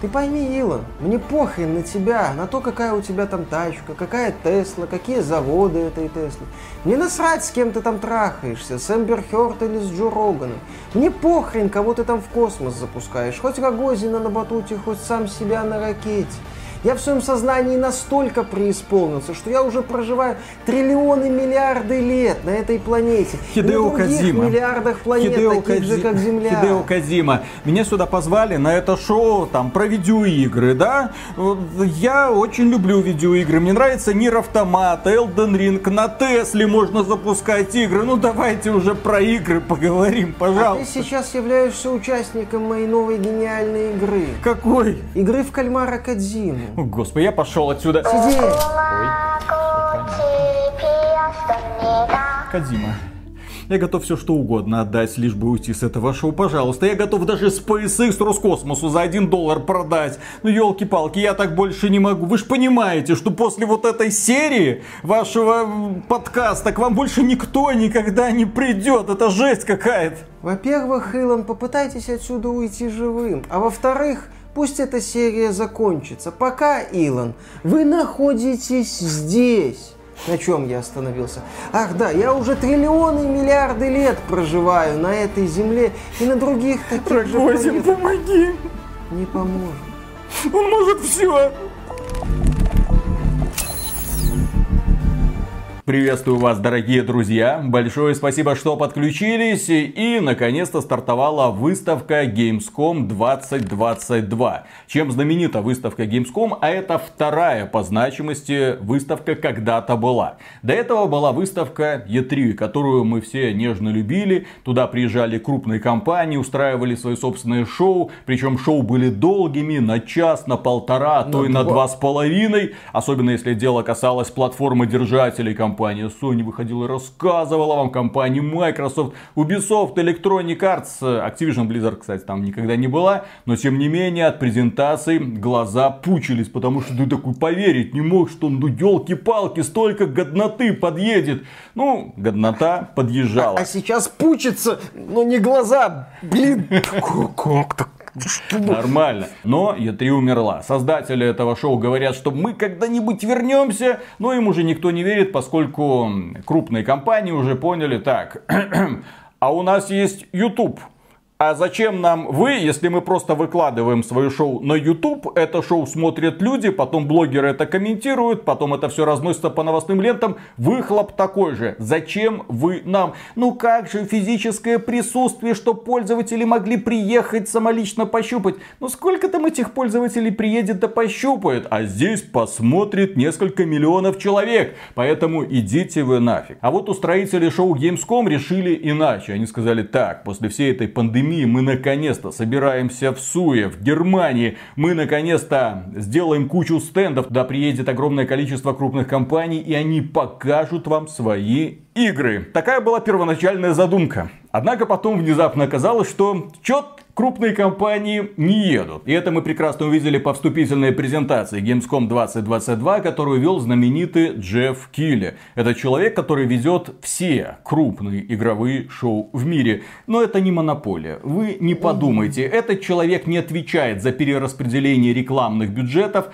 Ты пойми, Илон, мне похрен на тебя, на то, какая у тебя там тачка, какая Тесла, какие заводы этой Теслы. Мне насрать, с кем ты там трахаешься, с Эмбер Хёрд или с Джо Роганом. Мне похрен, кого ты там в космос запускаешь, хоть Рогозина на батуте, хоть сам себя на ракете. Я в своем сознании настолько преисполнился, что я уже проживаю триллионы миллиарды лет на этой планете. Хидео Кадзима. миллиардах планет, Хидео таких Кадзи... же, как Земля. Хидео Кадзима. Меня сюда позвали на это шоу там про видеоигры, да? Я очень люблю видеоигры. Мне нравится Нир Автомат, Elden Ring, на Тесле можно запускать игры. Ну давайте уже про игры поговорим, пожалуйста. А ты сейчас являешься участником моей новой гениальной игры. Какой? Игры в кальмара Кадзиму. О, господи, я пошел отсюда. Сиди. Ой. Кадима. Я готов все что угодно отдать, лишь бы уйти с этого шоу, пожалуйста. Я готов даже SpaceX Роскосмосу за один доллар продать. Ну, елки-палки, я так больше не могу. Вы же понимаете, что после вот этой серии вашего подкаста к вам больше никто никогда не придет. Это жесть какая-то. Во-первых, Илон, попытайтесь отсюда уйти живым. А во-вторых, Пусть эта серия закончится. Пока, Илон, вы находитесь здесь. На чем я остановился? Ах да, я уже триллионы миллиарды лет проживаю на этой земле и на других таких Рогозин, же помоги! Не поможет. Он может все. Приветствую вас, дорогие друзья. Большое спасибо, что подключились. И, наконец-то, стартовала выставка Gamescom 2022. Чем знаменита выставка Gamescom? А это вторая по значимости выставка когда-то была. До этого была выставка E3, которую мы все нежно любили. Туда приезжали крупные компании, устраивали свои собственные шоу. Причем шоу были долгими, на час, на полтора, а то и на два с половиной. Особенно если дело касалось платформы держателей компании компания Sony выходила и рассказывала вам компании Microsoft, Ubisoft, Electronic Arts, Activision Blizzard, кстати, там никогда не была, но тем не менее от презентации глаза пучились, потому что ты такой поверить не мог, что ну елки-палки, столько годноты подъедет. Ну, годнота подъезжала. А, а сейчас пучится, но не глаза, блин, как так Нормально. Но Е3 умерла. Создатели этого шоу говорят, что мы когда-нибудь вернемся, но им уже никто не верит, поскольку крупные компании уже поняли, так, а у нас есть YouTube. А зачем нам вы, если мы просто выкладываем свое шоу на YouTube, это шоу смотрят люди, потом блогеры это комментируют, потом это все разносится по новостным лентам, выхлоп такой же. Зачем вы нам? Ну как же физическое присутствие, что пользователи могли приехать самолично пощупать? Ну сколько там этих пользователей приедет да пощупает? А здесь посмотрит несколько миллионов человек. Поэтому идите вы нафиг. А вот устроители шоу Gamescom решили иначе. Они сказали так, после всей этой пандемии пандемии мы наконец-то собираемся в Суе, в Германии. Мы наконец-то сделаем кучу стендов. Да приедет огромное количество крупных компаний и они покажут вам свои игры. Такая была первоначальная задумка. Однако потом внезапно оказалось, что что крупные компании не едут. И это мы прекрасно увидели по вступительной презентации Gamescom 2022, которую вел знаменитый Джефф Килли. Это человек, который ведет все крупные игровые шоу в мире. Но это не монополия. Вы не подумайте, этот человек не отвечает за перераспределение рекламных бюджетов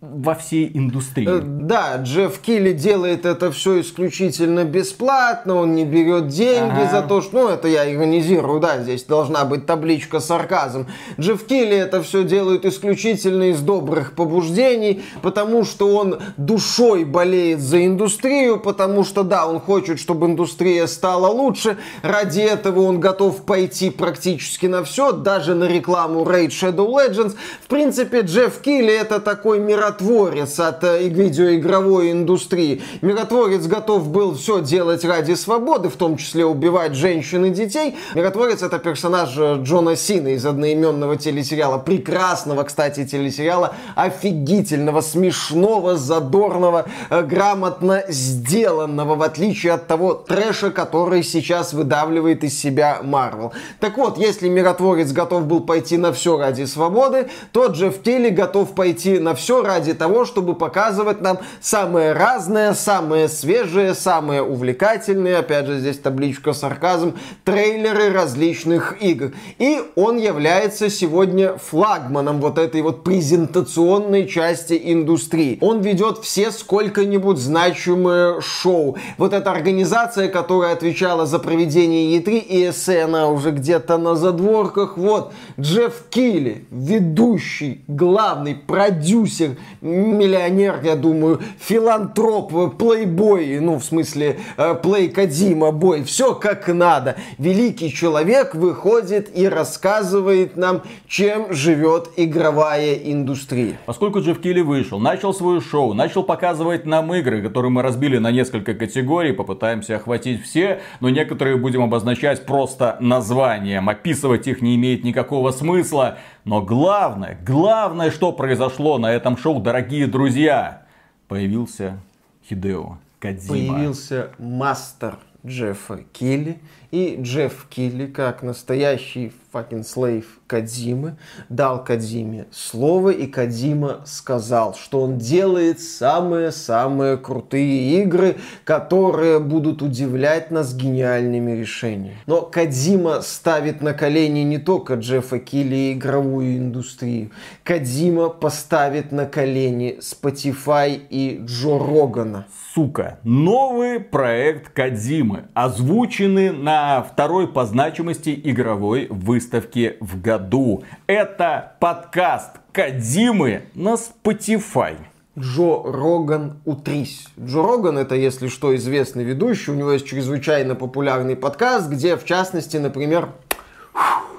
во всей индустрии. Э, да, Джефф Килли делает это все исключительно бесплатно, он не берет деньги ага. за то, что... Ну, это я иронизирую, да, здесь должна быть табличка сарказм. Джефф Килли это все делает исключительно из добрых побуждений, потому что он душой болеет за индустрию, потому что, да, он хочет, чтобы индустрия стала лучше, ради этого он готов пойти практически на все, даже на рекламу Raid Shadow Legends. В принципе, Джефф Килли это такой миротворец от э, видеоигровой индустрии. Миротворец готов был все делать ради свободы, в том числе убивать женщин и детей. Миротворец это персонаж э, Джона Сина из одноименного телесериала. Прекрасного, кстати, телесериала. Офигительного, смешного, задорного, э, грамотно сделанного, в отличие от того трэша, который сейчас выдавливает из себя Марвел. Так вот, если миротворец готов был пойти на все ради свободы, то Джефф Келли готов пойти на все все ради того, чтобы показывать нам самое разное, самое свежее, самое увлекательное, опять же здесь табличка сарказм, трейлеры различных игр. И он является сегодня флагманом вот этой вот презентационной части индустрии. Он ведет все сколько-нибудь значимые шоу. Вот эта организация, которая отвечала за проведение E3, и ESA, она уже где-то на задворках. Вот, Джефф Килли, ведущий, главный продюсер, миллионер, я думаю, филантроп, плейбой, ну, в смысле, э, плей Кадима, бой, все как надо. Великий человек выходит и рассказывает нам, чем живет игровая индустрия. Поскольку Джефф Килли вышел, начал свое шоу, начал показывать нам игры, которые мы разбили на несколько категорий, попытаемся охватить все, но некоторые будем обозначать просто названием. Описывать их не имеет никакого смысла. Но главное, главное, что произошло на этом шоу, дорогие друзья, появился Хидео Кадзима. Появился мастер Джеффа Килли. И Джефф Килли, как настоящий fucking слейв Кадзимы, дал Кадзиме слово, и Кадзима сказал, что он делает самые-самые крутые игры, которые будут удивлять нас гениальными решениями. Но Кадзима ставит на колени не только Джеффа Килли и игровую индустрию. Кадзима поставит на колени Spotify и Джо Рогана. Сука, новый проект Кадзимы, озвученный на второй по значимости игровой выставке в году. Это подкаст Кадзимы на Spotify. Джо Роган «Утрись». Джо Роган это, если что, известный ведущий. У него есть чрезвычайно популярный подкаст, где, в частности, например,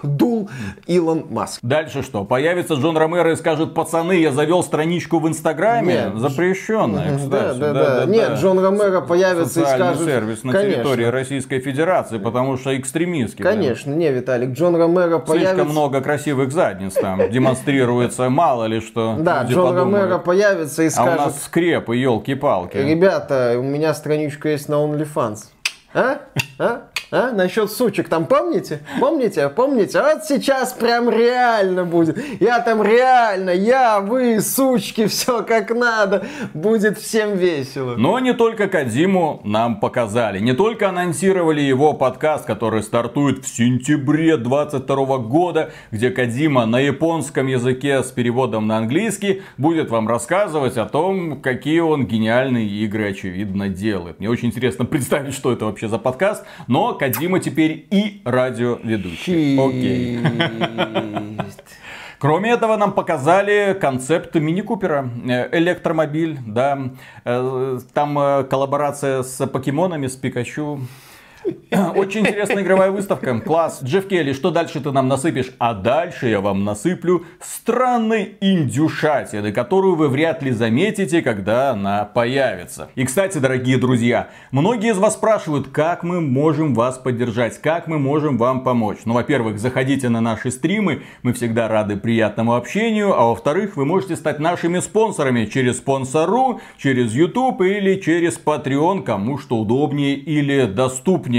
дул Илон Маск. Дальше что? Появится Джон Ромеро и скажет, пацаны, я завел страничку в Инстаграме, Нет. запрещенная, кстати. Да, да, да. Нет, Джон Ромеро появится и скажет... сервис на Конечно. территории Российской Федерации, потому что экстремистский. да. Конечно, не, Виталик, Джон Ромеро появится... Слишком много красивых задниц там демонстрируется, мало ли что. Да, Джон подумают. Ромеро появится и А у скажет... нас скрепы, елки-палки. Ребята, у меня страничка есть на OnlyFans. А? А? А? Насчет сучек там помните? Помните? Помните? Вот сейчас прям реально будет. Я там реально, я, вы, сучки, все как надо. Будет всем весело. Но не только Кадзиму нам показали. Не только анонсировали его подкаст, который стартует в сентябре 22 года, где Кадзима на японском языке с переводом на английский будет вам рассказывать о том, какие он гениальные игры, очевидно, делает. Мне очень интересно представить, что это вообще за подкаст. Но Кадзима теперь и радиоведущий. Окей. Кроме этого, нам показали концепт мини-купера, э, электромобиль, да, Э, там э, коллаборация с покемонами, с Пикачу. Очень интересная игровая выставка. Класс. Джефф Келли, что дальше ты нам насыпешь? А дальше я вам насыплю странной индюшатины, которую вы вряд ли заметите, когда она появится. И, кстати, дорогие друзья, многие из вас спрашивают, как мы можем вас поддержать, как мы можем вам помочь. Ну, во-первых, заходите на наши стримы, мы всегда рады приятному общению, а во-вторых, вы можете стать нашими спонсорами через спонсору, через YouTube или через Patreon, кому что удобнее или доступнее.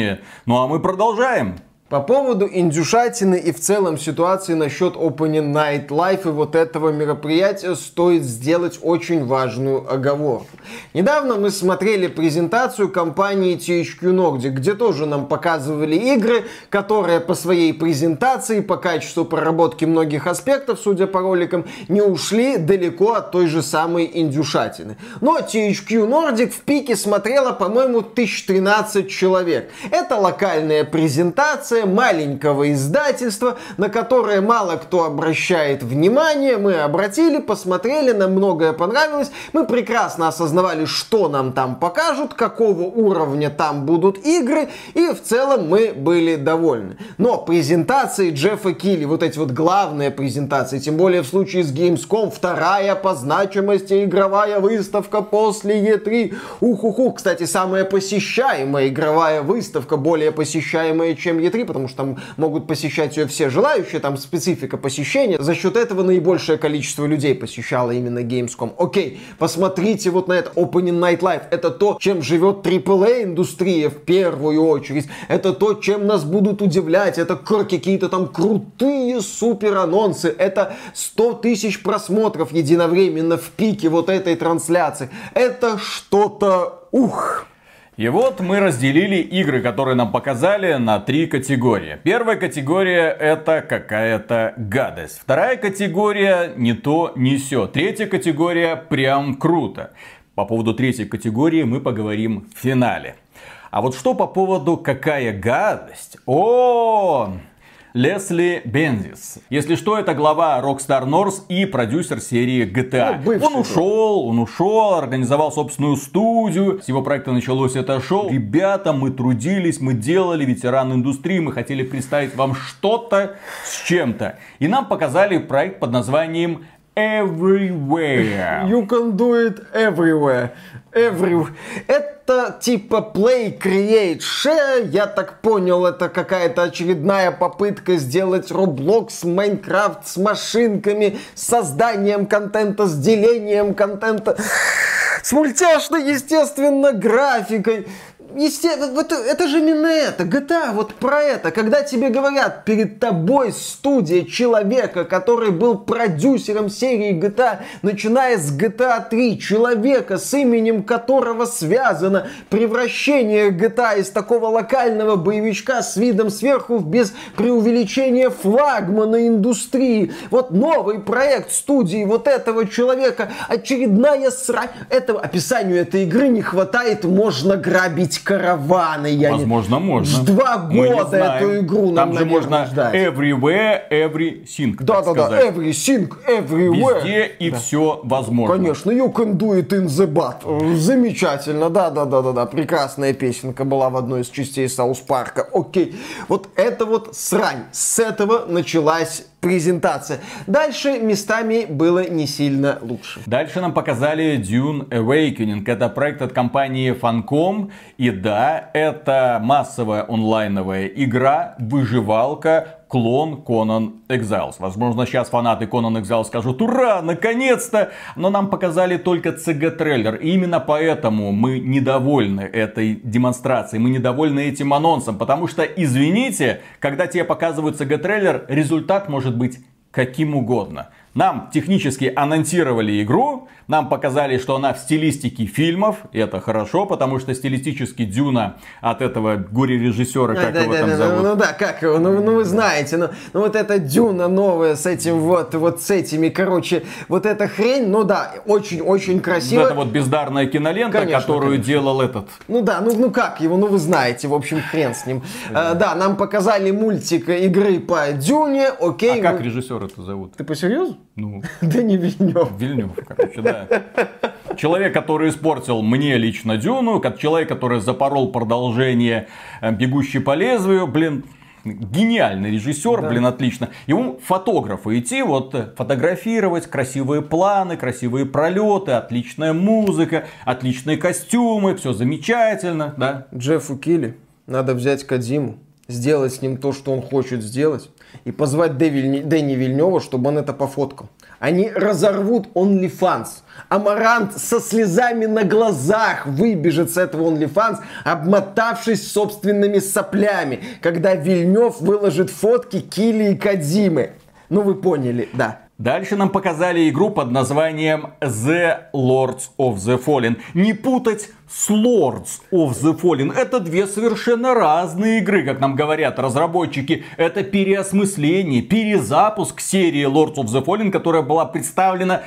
Ну а мы продолжаем. По поводу индюшатины и в целом ситуации насчет Opening Night Live и вот этого мероприятия стоит сделать очень важную оговорку. Недавно мы смотрели презентацию компании THQ Nordic, где тоже нам показывали игры, которые по своей презентации, по качеству проработки многих аспектов, судя по роликам, не ушли далеко от той же самой индюшатины. Но THQ Nordic в пике смотрела, по-моему, 1013 человек. Это локальная презентация маленького издательства, на которое мало кто обращает внимание. Мы обратили, посмотрели, нам многое понравилось. Мы прекрасно осознавали, что нам там покажут, какого уровня там будут игры, и в целом мы были довольны. Но презентации Джеффа Килли, вот эти вот главные презентации, тем более в случае с Gamescom, вторая по значимости игровая выставка после E3. Ух-ух-ух, кстати, самая посещаемая игровая выставка, более посещаемая, чем E3, игры, потому что там могут посещать ее все желающие, там специфика посещения. За счет этого наибольшее количество людей посещало именно Gamescom. Окей, посмотрите вот на это Opening Night Live. Это то, чем живет AAA индустрия в первую очередь. Это то, чем нас будут удивлять. Это какие-то там крутые супер анонсы. Это 100 тысяч просмотров единовременно в пике вот этой трансляции. Это что-то ух. И вот мы разделили игры, которые нам показали, на три категории. Первая категория это какая-то гадость. Вторая категория не то, не все. Третья категория прям круто. По поводу третьей категории мы поговорим в финале. А вот что по поводу какая гадость? О, Лесли Бензис. Если что, это глава Rockstar North и продюсер серии GTA. Ну, он ушел, он ушел, организовал собственную студию. С его проекта началось это шоу. Ребята, мы трудились, мы делали, ветеран индустрии, мы хотели представить вам что-то с чем-то. И нам показали проект под названием Everywhere. You can do it everywhere. Everywhere. Это типа Play Create Share. Я так понял, это какая-то очередная попытка сделать Roblox, Minecraft с машинками, с созданием контента, с делением контента, с мультяшной, естественно, графикой. Естественно, это, это же именно это, GTA, вот про это, когда тебе говорят, перед тобой студия человека, который был продюсером серии GTA, начиная с GTA 3, человека, с именем которого связано превращение GTA из такого локального боевичка с видом сверху без преувеличения флагмана индустрии. Вот новый проект студии вот этого человека, очередная срань. Этого описанию этой игры не хватает, можно грабить караваны. Я Возможно, не... можно. Два года эту игру Там нам, же можно ждать. everywhere, everything. Да, да, да, everything, everywhere. Везде и да. все возможно. Конечно, you can do it in the butt. Замечательно, да, да, да, да, да. Прекрасная песенка была в одной из частей Саус Парка. Окей. Вот это вот срань. С этого началась презентация. Дальше местами было не сильно лучше. Дальше нам показали Dune Awakening. Это проект от компании Funcom. И да, это массовая онлайновая игра, выживалка, клон Conan Exiles. Возможно, сейчас фанаты Conan Exiles скажут, ура, наконец-то! Но нам показали только CG-трейлер. И именно поэтому мы недовольны этой демонстрацией, мы недовольны этим анонсом. Потому что, извините, когда тебе показывают CG-трейлер, результат может быть каким угодно. Нам технически анонсировали игру, нам показали, что она в стилистике фильмов, и это хорошо, потому что стилистически Дюна от этого горе-режиссера, как да, его да, там да, зовут? Ну, ну да, как его, ну, ну вы знаете, ну, ну вот эта Дюна новая с этим вот, вот с этими, короче, вот эта хрень, ну да, очень-очень красиво. Вот это вот бездарная кинолента, конечно, которую конечно. делал этот. Ну да, ну, ну как его, ну вы знаете, в общем, хрен с ним. А, да, нам показали мультик игры по Дюне, окей. А как режиссер это зовут? Ты по серьезу? Ну. Да не Вильнев. Вильнев, короче, да. Человек, который испортил мне лично Дюну, как человек, который запорол продолжение э, «Бегущий по лезвию», блин, гениальный режиссер, да. блин, отлично. Ему фотографы идти, вот фотографировать, красивые планы, красивые пролеты, отличная музыка, отличные костюмы, все замечательно, да. Джеффу Килли надо взять Кадзиму, сделать с ним то, что он хочет сделать, и позвать Дэнни Вильнева, чтобы он это пофоткал. Они разорвут OnlyFans. Амарант со слезами на глазах выбежит с этого OnlyFans, обмотавшись собственными соплями, когда Вильнев выложит фотки Кили и Кадзимы. Ну вы поняли, да. Дальше нам показали игру под названием The Lords of the Fallen. Не путать с Lords of the Fallen. Это две совершенно разные игры, как нам говорят разработчики. Это переосмысление, перезапуск серии Lords of the Fallen, которая была представлена,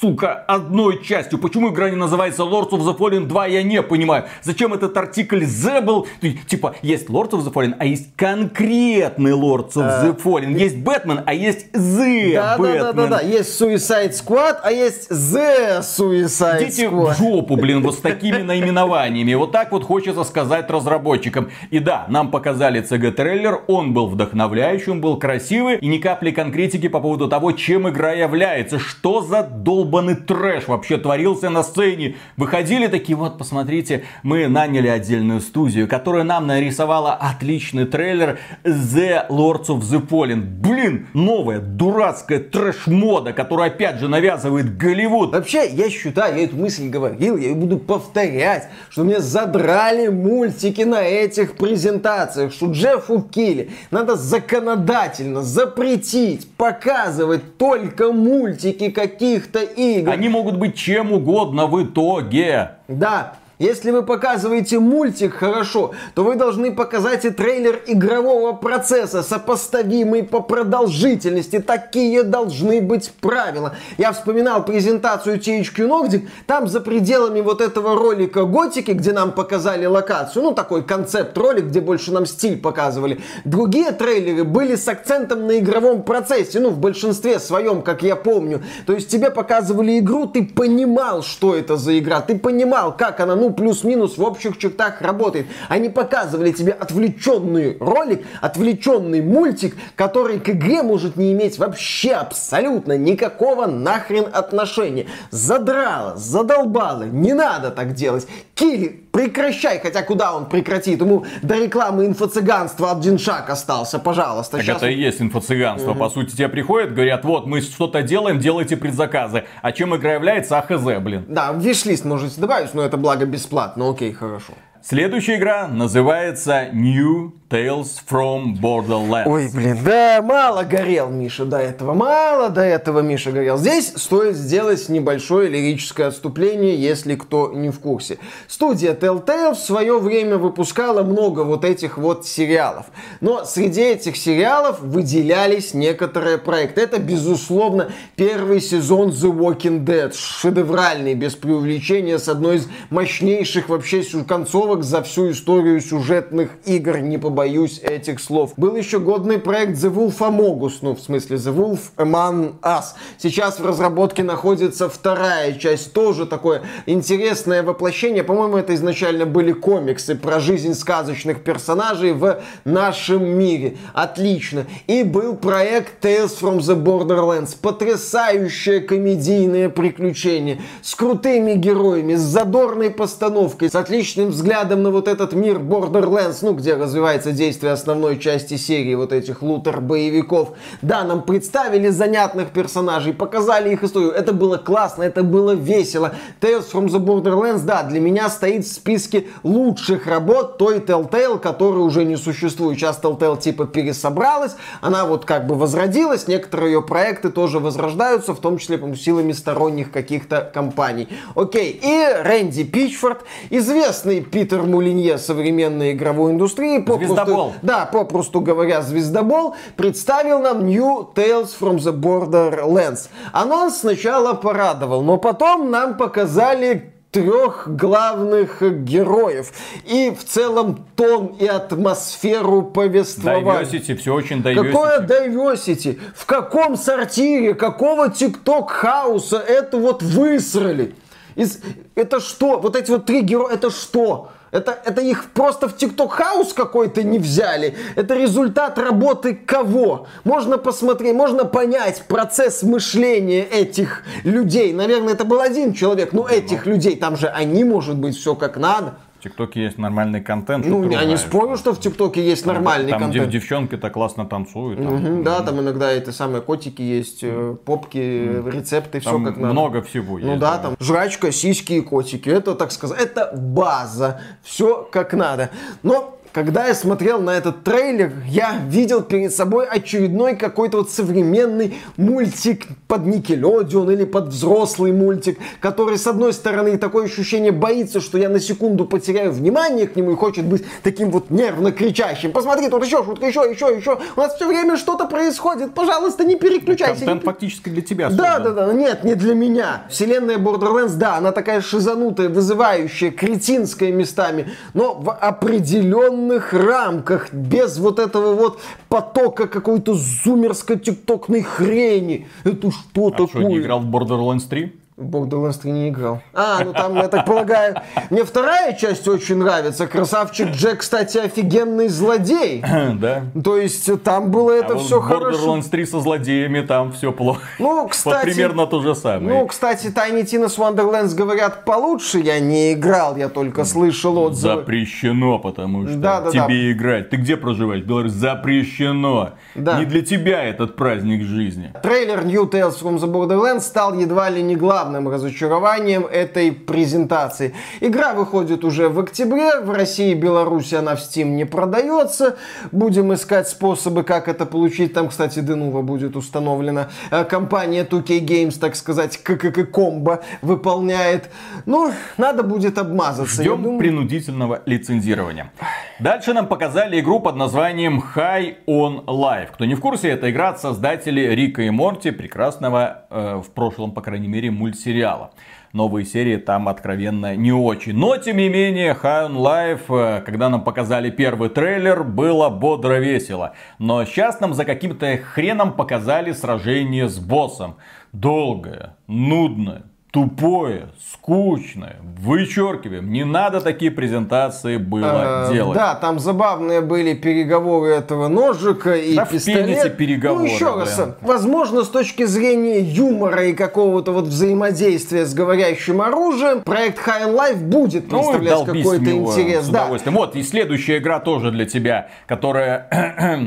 сука, одной частью. Почему игра не называется Lords of the Fallen 2, я не понимаю. Зачем этот артикль The был? Типа, есть Lords of the Fallen, а есть конкретный Lords of the э, Fallen. Есть Бэтмен, а есть The да, Batman. Да, да, да, да. Есть Suicide Squad, а есть The Suicide Squad. Идите в жопу, блин, вот с такими наименованиями наименованиями. Вот так вот хочется сказать разработчикам. И да, нам показали CG-трейлер, он был вдохновляющим, был красивый, и ни капли конкретики по поводу того, чем игра является. Что за долбанный трэш вообще творился на сцене. Выходили такие, вот, посмотрите, мы наняли отдельную студию, которая нам нарисовала отличный трейлер The Lords of the Fallen. Блин, новая дурацкая трэш-мода, которую опять же навязывает Голливуд. Вообще, я считаю, я эту мысль говорил, я ее буду повторять, что мне задрали мультики на этих презентациях, что Джеффу Килли надо законодательно запретить показывать только мультики каких-то игр. Они могут быть чем угодно в итоге. Да, если вы показываете мультик хорошо, то вы должны показать и трейлер игрового процесса, сопоставимый по продолжительности. Такие должны быть правила. Я вспоминал презентацию THQ Nordic, там за пределами вот этого ролика Готики, где нам показали локацию, ну такой концепт-ролик, где больше нам стиль показывали. Другие трейлеры были с акцентом на игровом процессе, ну в большинстве своем, как я помню. То есть тебе показывали игру, ты понимал, что это за игра, ты понимал, как она, ну плюс-минус в общих чертах работает. Они показывали тебе отвлеченный ролик, отвлеченный мультик, который к игре может не иметь вообще абсолютно никакого нахрен отношения. Задрало, задолбало, не надо так делать. Кири, прекращай, хотя куда он прекратит? Ему до рекламы инфо-цыганства один шаг остался, пожалуйста. Так Сейчас... это и есть инфо-цыганство. Угу. По сути, тебе приходят, говорят, вот, мы что-то делаем, делайте предзаказы. А чем игра является? АХЗ, блин. Да, виш-лист можете добавить, но это благо бесплатно. Окей, хорошо. Следующая игра называется New Tales from Borderlands. Ой, блин, да, мало горел Миша до этого, мало до этого Миша горел. Здесь стоит сделать небольшое лирическое отступление, если кто не в курсе. Студия Telltale в свое время выпускала много вот этих вот сериалов. Но среди этих сериалов выделялись некоторые проекты. Это, безусловно, первый сезон The Walking Dead. Шедевральный, без преувеличения, с одной из мощнейших вообще концовок за всю историю сюжетных игр, не побоюсь боюсь этих слов. Был еще годный проект The Wolf Among Us, ну, в смысле, The Wolf Among Us. Сейчас в разработке находится вторая часть, тоже такое интересное воплощение. По-моему, это изначально были комиксы про жизнь сказочных персонажей в нашем мире. Отлично. И был проект Tales from the Borderlands. Потрясающее комедийное приключение. С крутыми героями, с задорной постановкой, с отличным взглядом на вот этот мир Borderlands, ну, где развивается действие основной части серии вот этих лутер-боевиков. Да, нам представили занятных персонажей, показали их историю. Это было классно, это было весело. Tales from the Borderlands, да, для меня стоит в списке лучших работ той Telltale, которая уже не существует. Сейчас Telltale типа пересобралась, она вот как бы возродилась, некоторые ее проекты тоже возрождаются, в том числе, по силами сторонних каких-то компаний. Окей, и Рэнди Пичфорд, известный Питер Мулинье современной игровой индустрии, попросту Звездобол. Да, попросту говоря, Звездобол представил нам New Tales from the Borderlands. Анонс сначала порадовал, но потом нам показали трех главных героев. И в целом тон и атмосферу повествования. Diversity, все очень diversity. Какое diversity? В каком сортире, какого тикток хауса это вот высрали? Из... Это что? Вот эти вот три героя, это что? Это, это их просто в TikTok house какой-то не взяли. Это результат работы кого? Можно посмотреть, можно понять процесс мышления этих людей. Наверное, это был один человек, но этих людей, там же они, может быть, все как надо. ТикТоке есть нормальный контент. Ну, я не спорю, что в ТикТоке есть нормальный там, контент. Там девчонки-то классно танцуют. Там, угу, да, там иногда эти самые котики есть, э, попки, рецепты, все как надо. много всего ну, есть. Ну да, там жрачка, сиськи и котики. Это, так сказать, это база. Все как надо. Но когда я смотрел на этот трейлер, я видел перед собой очередной какой-то вот современный мультик под Никелодион или под взрослый мультик, который, с одной стороны, такое ощущение боится, что я на секунду потеряю внимание к нему и хочет быть таким вот нервно кричащим. Посмотри, тут еще шутка, еще, еще, еще. У нас все время что-то происходит. Пожалуйста, не переключайся. Контент фактически для тебя Да, да, да. Нет, не для меня. Вселенная Borderlands, да, она такая шизанутая, вызывающая, кретинская местами, но в определенном определенных рамках, без вот этого вот потока какой-то зумерской тиктокной хрени. Это что а такое? Что, не играл в Borderlands 3? Borderlands 3 не играл. А, ну там, я так полагаю, мне вторая часть очень нравится. Красавчик Джек, кстати, офигенный злодей. Да. То есть там было это А вот все хорошо. Borderlands 3 со злодеями там все плохо. Ну, Вот кстати, примерно то же самое. ну, кстати, Tiny Tina's Wonderlands говорят получше. Я не играл, я только слышал отзывы. Запрещено, потому что Да, да, тебе да. играть. Ты где проживаешь? Беларусь запрещено. Да. Не для тебя этот праздник жизни. Трейлер New Tales from the Borderlands стал едва ли не главным разочарованием этой презентации. Игра выходит уже в октябре, в России и Беларуси она в Steam не продается. Будем искать способы, как это получить. Там, кстати, Денува будет установлена. Э, Компания 2K Games, так сказать, ККК комбо выполняет. Ну, надо будет обмазаться. Ждем думаю. принудительного лицензирования. Дальше нам показали игру под названием High on Life. Кто не в курсе, это игра от создателей Рика и Морти, прекрасного э, в прошлом, по крайней мере, мультсериала. Новые серии там откровенно не очень. Но, тем не менее, High on Life, когда нам показали первый трейлер, было бодро весело. Но сейчас нам за каким-то хреном показали сражение с боссом. Долгое, нудное, тупое, скучное. Вычеркиваем. Не надо такие презентации было Э, делать. Да, там забавные были переговоры этого ножика и Да пистолет. эти переговоры, ну, еще раз, блин. возможно, с точки зрения юмора и какого-то вот взаимодействия с говорящим оружием, проект High Life будет Ну, представлять долбись какой-то интерес. с Да. Вот, и следующая игра тоже для тебя, которая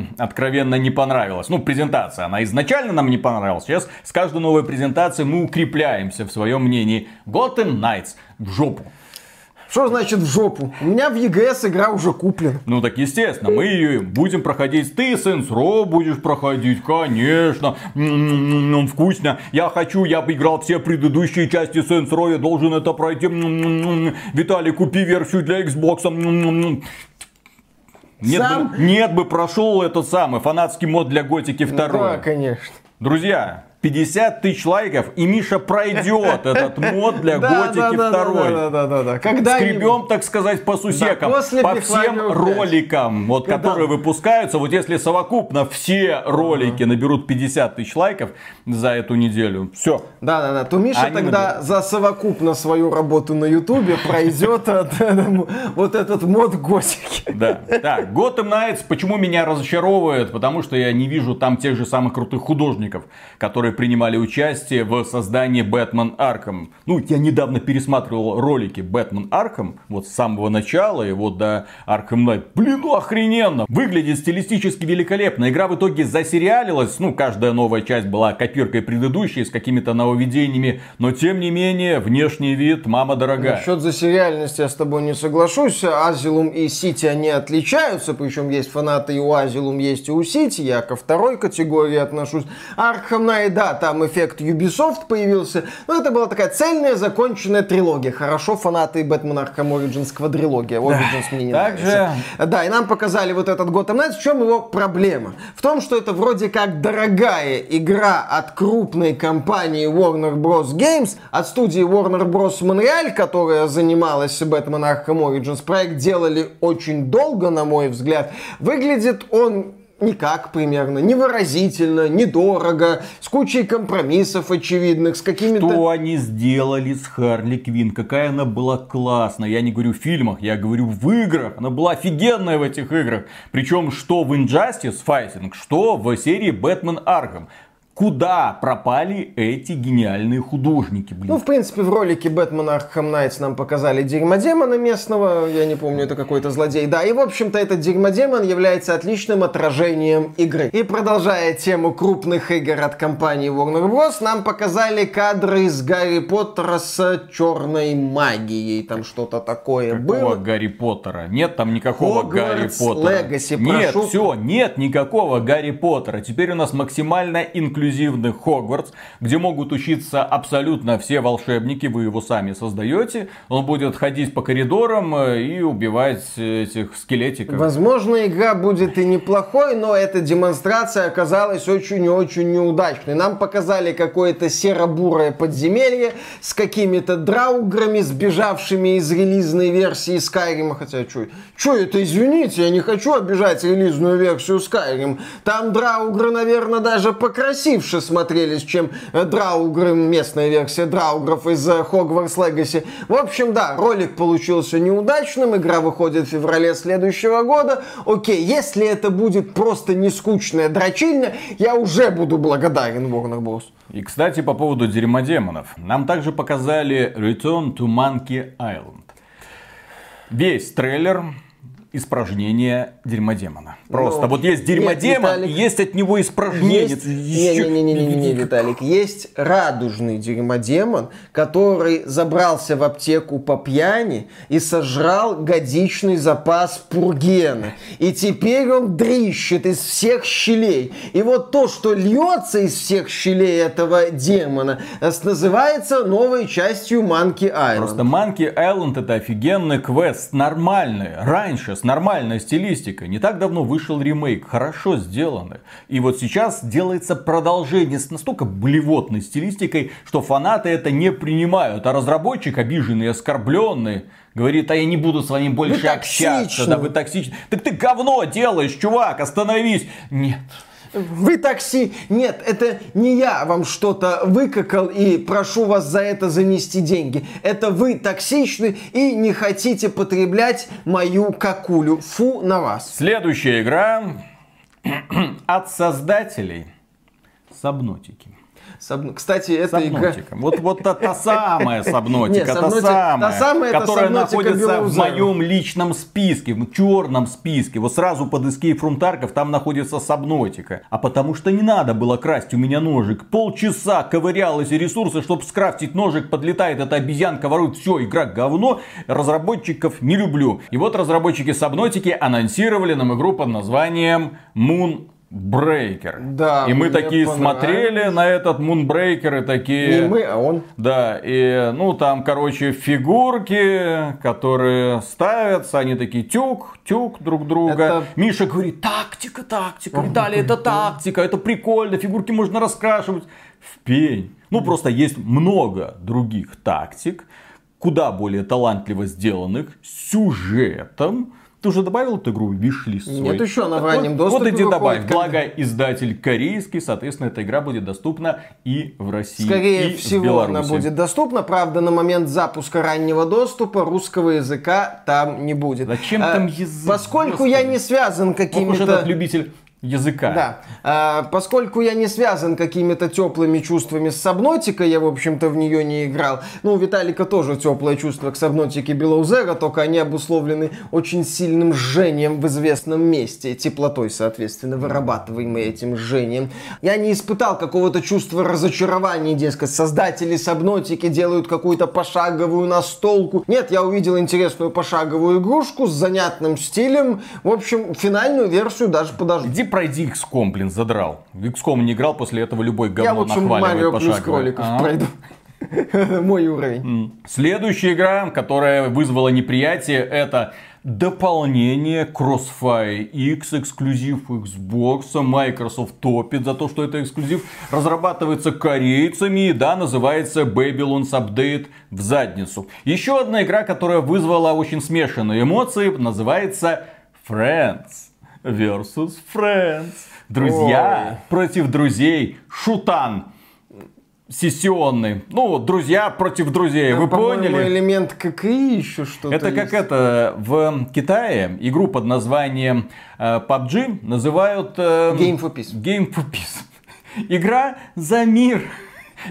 откровенно не понравилась. Ну, презентация, она изначально нам не понравилась. Сейчас с каждой новой презентацией мы укрепляемся в своем мнении. Gotham Knights в жопу. Что значит в жопу? У меня в ЕГС игра уже куплена. Ну так естественно, мы ее будем проходить. Ты Saints Row будешь проходить, конечно. М-м-м, вкусно. Я хочу, я бы играл все предыдущие части Saints Row, я должен это пройти. М-м-м. Виталий, купи версию для Xbox. М-м-м. Нет Сам? бы, нет бы прошел этот самый фанатский мод для Готики 2. Да, конечно. Друзья, 50 тысяч лайков, и Миша пройдет этот мод для Да, Готики да, да, 2. да, да, да, да, да. Когда Скребем, так сказать, по сусекам, Да, по всем Flavor 5. роликам, вот, которые выпускаются. Вот если совокупно все ролики наберут 50 тысяч лайков за эту неделю, все. Да, да, да. То Миша тогда за совокупно свою работу на Ютубе пройдет э, вот этот мод готики. Да. Так, Gotham Knights, почему меня разочаровывает? Потому что я не вижу там тех же самых крутых художников, которые принимали участие в создании Бэтмен Арком. Ну, я недавно пересматривал ролики Бэтмен Арком, вот с самого начала и вот до Арком Найт. Блин, ну охрененно! Выглядит стилистически великолепно. Игра в итоге засериалилась. Ну, каждая новая часть была копиркой предыдущей с какими-то нововведениями. Но, тем не менее, внешний вид, мама дорогая. Насчет за сериальность я с тобой не соглашусь. Asylum и Сити, они отличаются. Причем есть фанаты и у Asylum, есть и у Сити. Я ко второй категории отношусь. Arkham Knight, да, там эффект Ubisoft появился. Но это была такая цельная, законченная трилогия. Хорошо, фанаты Batman Arkham Origins квадрилогия. Origins мне не Также- нравится. Да, и нам показали вот этот Gotham Knights. В чем его проблема? В том, что это вроде как дорогая игра от крупной компании Warner Bros. Games, от студии Warner Bros. Montreal, которая занималась Batman Arkham Origins. Проект делали очень долго, на мой взгляд. Выглядит он никак примерно, невыразительно, недорого, с кучей компромиссов очевидных, с какими-то... Что они сделали с Харли Квин? Какая она была классная. Я не говорю в фильмах, я говорю в играх. Она была офигенная в этих играх. Причем что в Injustice Fighting, что в серии Batman Arkham. Куда пропали эти гениальные художники, блин? Ну, в принципе, в ролике Batman Arkham Knights нам показали дерьмодемона местного, я не помню, это какой-то злодей. Да, и, в общем-то, этот дерьмодемон является отличным отражением игры. И продолжая тему крупных игр от компании Warner Bros., нам показали кадры из Гарри Поттера с черной магией. Там что-то такое Какого было. Гарри Поттера? Нет там никакого Хогвартс Гарри Поттера. Legacy, нет, прошу. все, нет никакого Гарри Поттера. Теперь у нас максимально инклюзивный Хогвартс, где могут учиться абсолютно все волшебники. Вы его сами создаете. Он будет ходить по коридорам э, и убивать этих скелетиков. Возможно, игра будет и неплохой, но эта демонстрация оказалась очень и очень неудачной. Нам показали какое-то серо-бурое подземелье с какими-то драуграми, сбежавшими из релизной версии Skyrim. Хотя, что это, извините, я не хочу обижать релизную версию Skyrim. Там драугры, наверное, даже покрасивее красивше смотрелись, чем Драугры, местная версия Драугров из Hogwarts Legacy. В общем, да, ролик получился неудачным, игра выходит в феврале следующего года. Окей, если это будет просто не скучная дрочильня, я уже буду благодарен Warner Bros. И, кстати, по поводу дерьмодемонов. Нам также показали Return to Monkey Island. Весь трейлер испражнение дерьмодемона. Просто ну, вот есть дерьмодемон, нет, и есть от него испражнение. Не-не-не, Виталик, есть радужный дерьмодемон, который забрался в аптеку по пьяни и сожрал годичный запас пургена. И теперь он дрищет из всех щелей. И вот то, что льется из всех щелей этого демона, называется новой частью Monkey Island. Просто Monkey Island это офигенный квест, нормальный. Раньше, с нормальной стилистикой. Не так давно вышел ремейк, хорошо сделанный. И вот сейчас делается продолжение с настолько блевотной стилистикой, что фанаты это не принимают. А разработчик, обиженный и оскорбленный, говорит, а я не буду с вами больше вы общаться. Да, вы токсичны. Так ты говно делаешь, чувак, остановись. Нет. Вы такси... Нет, это не я вам что-то выкакал и прошу вас за это занести деньги. Это вы токсичны и не хотите потреблять мою какулю. Фу на вас. Следующая игра от создателей Сабнотики. Саб... Кстати, это игра... Вот, вот та, та самая Сабнотика, та самая, та самая которая находится в моем личном списке, в черном списке. Вот сразу под Escape from Tarkov там находится Сабнотика. А потому что не надо было красть у меня ножик. Полчаса ковырялась ресурсы, чтобы скрафтить ножик, подлетает эта обезьянка, ворует все, игра говно. Разработчиков не люблю. И вот разработчики Сабнотики анонсировали нам игру под названием Moon Брейкер. Да. И мы такие смотрели на этот Мунбрейкер и такие... Не мы, а он. Да, и ну там, короче, фигурки, которые ставятся, они такие тюк, тюк друг друга. Это... Миша говорит, тактика, тактика, Виталий, это тактика, это прикольно, фигурки можно раскрашивать в пень. Ну, просто есть много других тактик, куда более талантливо сделанных, сюжетом, ты уже добавил эту игру Вишлист свой? Нет, еще на раннем вот, доступе Вот иди добавь. Как... Благо, издатель корейский, соответственно, эта игра будет доступна и в России, Скорее и всего, она будет доступна. Правда, на момент запуска раннего доступа русского языка там не будет. Зачем а, там язык? Поскольку Господи. я не связан какими-то... этот любитель языка. Да. А, поскольку я не связан какими-то теплыми чувствами с Сабнотикой, я, в общем-то, в нее не играл. Ну, у Виталика тоже теплое чувство к Сабнотике Below Zero, только они обусловлены очень сильным жжением в известном месте. Теплотой, соответственно, вырабатываемой этим жжением. Я не испытал какого-то чувства разочарования, дескать, создатели Сабнотики делают какую-то пошаговую настолку. Нет, я увидел интересную пошаговую игрушку с занятным стилем. В общем, финальную версию даже подожду. Иди пройди XCOM, блин, задрал. В XCOM не играл, после этого любой говно Я лучше Марио плюс кроликов а? пройду. Мой уровень. Следующая игра, которая вызвала неприятие, это дополнение Crossfire X, эксклюзив Xbox, Microsoft топит за то, что это эксклюзив, разрабатывается корейцами и да, называется Babylon's Update в задницу. Еще одна игра, которая вызвала очень смешанные эмоции, называется Friends versus friends. Друзья Ой. против друзей. Шутан сессионный. Ну, друзья против друзей, вы поняли? элемент ККИ еще что-то Это как это, в Китае игру под названием э, PUBG называют... Э, Game for Peace. Game for Peace. Игра за мир.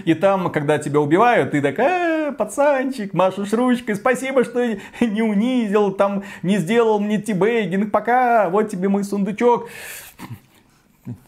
И там, когда тебя убивают, ты такая, пацанчик, машешь ручкой, спасибо, что не унизил, там не сделал мне тибейгинг, пока, вот тебе мой сундучок.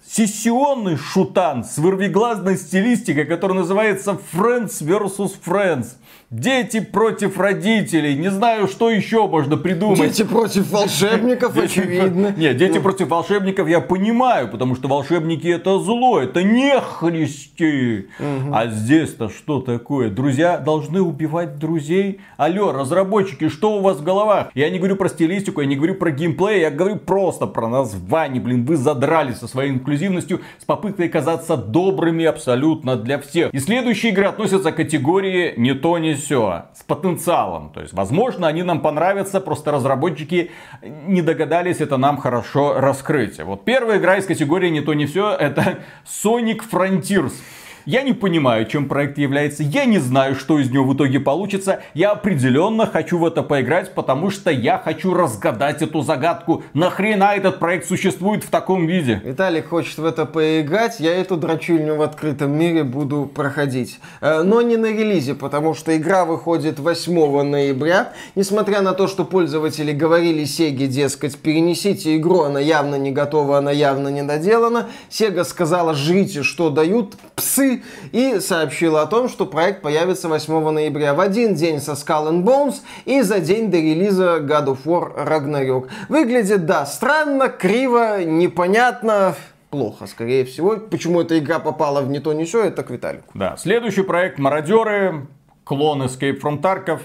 Сессионный шутан с вырвиглазной стилистикой, который называется Friends vs. Friends. Дети против родителей. Не знаю, что еще можно придумать. Дети против волшебников, очевидно. Нет, дети против волшебников я понимаю, потому что волшебники это зло, это не христи. А здесь-то что такое? Друзья должны убивать друзей? Алло, разработчики, что у вас в головах? Я не говорю про стилистику, я не говорю про геймплей, я говорю просто про название. Блин, вы задрали со своей инклюзивностью с попыткой казаться добрыми абсолютно для всех. И следующие игры относятся к категории не то, не все, с потенциалом. То есть, возможно, они нам понравятся, просто разработчики не догадались это нам хорошо раскрыть. Вот первая игра из категории не то, не все, это Sonic Frontiers. Я не понимаю, чем проект является. Я не знаю, что из него в итоге получится. Я определенно хочу в это поиграть, потому что я хочу разгадать эту загадку. Нахрена этот проект существует в таком виде? Виталик хочет в это поиграть. Я эту дрочильню в открытом мире буду проходить. Э, но не на релизе, потому что игра выходит 8 ноября. Несмотря на то, что пользователи говорили Сеге, дескать, перенесите игру, она явно не готова, она явно не доделана. Сега сказала, жрите, что дают, псы и сообщила о том, что проект появится 8 ноября в один день со Skull and Bones и за день до релиза God of War Ragnarok. Выглядит, да, странно, криво, непонятно, плохо, скорее всего. Почему эта игра попала в не то, не все, это к Виталику. Да, следующий проект Мародеры, клон Escape from Tarkov.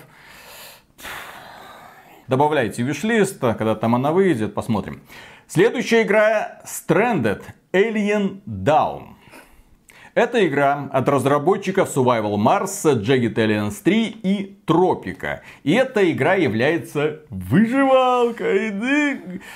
Добавляйте виш-лист, когда там она выйдет, посмотрим. Следующая игра Stranded Alien Down. Это игра от разработчиков Survival Mars, Jagged Alliance 3 и Тропика. И эта игра является выживалкой.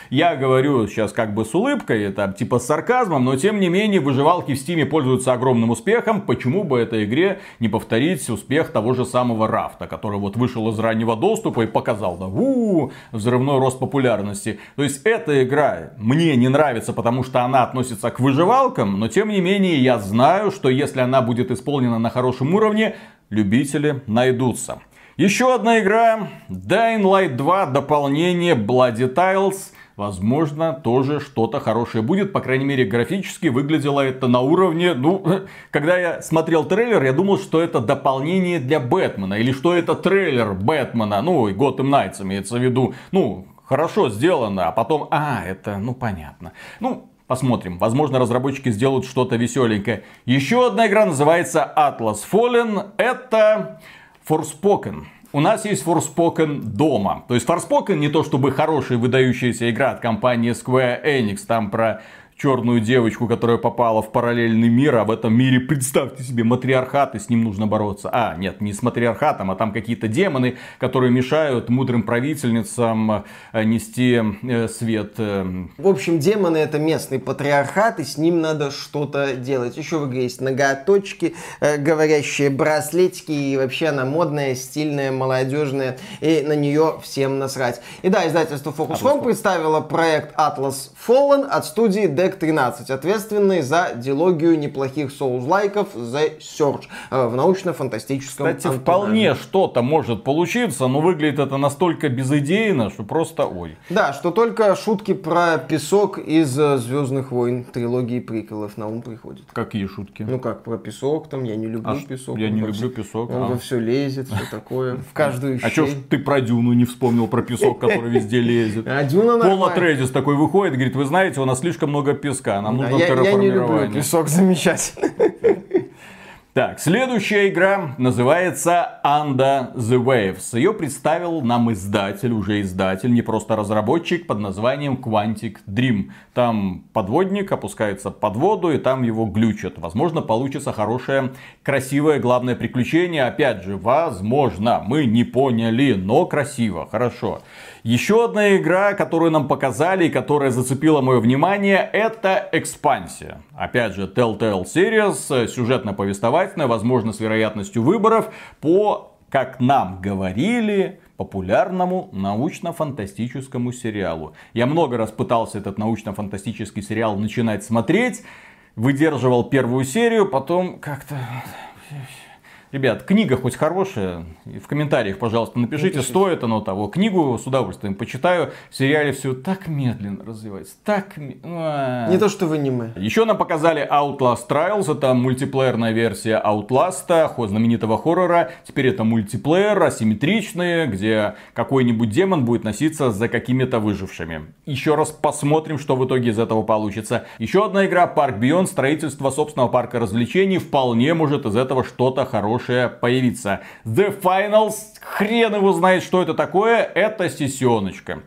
Я говорю сейчас как бы с улыбкой, это типа с сарказмом, но тем не менее выживалки в Стиме пользуются огромным успехом. Почему бы этой игре не повторить успех того же самого Рафта, который вот вышел из раннего доступа и показал, да, у взрывной рост популярности. То есть эта игра мне не нравится, потому что она относится к выживалкам, но тем не менее я знаю, знаю, что если она будет исполнена на хорошем уровне, любители найдутся. Еще одна игра, Dying Light 2, дополнение Bloody Tiles. Возможно, тоже что-то хорошее будет. По крайней мере, графически выглядело это на уровне... Ну, когда я смотрел трейлер, я думал, что это дополнение для Бэтмена. Или что это трейлер Бэтмена. Ну, и Gotham Knights имеется в виду. Ну, хорошо сделано. А потом, а, это, ну, понятно. Ну, Посмотрим. Возможно, разработчики сделают что-то веселенькое. Еще одна игра называется Atlas Fallen. Это Forspoken. У нас есть Forspoken дома. То есть Forspoken не то чтобы хорошая выдающаяся игра от компании Square Enix. Там про черную девочку, которая попала в параллельный мир, а в этом мире, представьте себе, матриархат, и с ним нужно бороться. А, нет, не с матриархатом, а там какие-то демоны, которые мешают мудрым правительницам э, нести э, свет. Э. В общем, демоны это местный патриархат, и с ним надо что-то делать. Еще в игре есть ноготочки, говорящие браслетики, и вообще она модная, стильная, молодежная, и на нее всем насрать. И да, издательство Focus Home представило проект Atlas Fallen от студии Dead Deck 13, ответственный за дилогию неплохих соус-лайков The Search э, в научно-фантастическом Кстати, антураже. вполне что-то может получиться, но выглядит это настолько безыдейно, что просто ой. Да, что только шутки про песок из э, Звездных войн, трилогии приколов на ум приходят. Какие шутки? Ну как, про песок там, я не люблю а песок. Я не люблю песок. Он а. во все лезет, все такое, в каждую А что ж ты про Дюну не вспомнил, про песок, который везде лезет? А Дюна Пола Тредис такой выходит, говорит, вы знаете, у нас слишком много песка, нам нужно я, я не люблю песок, замечательно. Так, следующая игра называется Under the Waves. Ее представил нам издатель, уже издатель, не просто разработчик, под названием Quantic Dream. Там подводник опускается под воду, и там его глючат. Возможно, получится хорошее, красивое главное приключение. Опять же, возможно, мы не поняли, но красиво, хорошо. Еще одна игра, которую нам показали и которая зацепила мое внимание, это экспансия. Опять же, Telltale Series, сюжетно-повествовательная, возможно, с вероятностью выборов по, как нам говорили, популярному научно-фантастическому сериалу. Я много раз пытался этот научно-фантастический сериал начинать смотреть, выдерживал первую серию, потом как-то Ребят, книга хоть хорошая, в комментариях, пожалуйста, напишите, напишите, стоит оно того. Книгу с удовольствием почитаю. В сериале все так медленно развивается, так... Не то, что в аниме. Еще нам показали Outlast Trials, это мультиплеерная версия Outlast, знаменитого хоррора. Теперь это мультиплеер, асимметричный, где какой-нибудь демон будет носиться за какими-то выжившими. Еще раз посмотрим, что в итоге из этого получится. Еще одна игра, Park Beyond, строительство собственного парка развлечений. Вполне может из этого что-то хорошее хорошее появиться. The Finals, хрен его знает, что это такое, это сессионочка.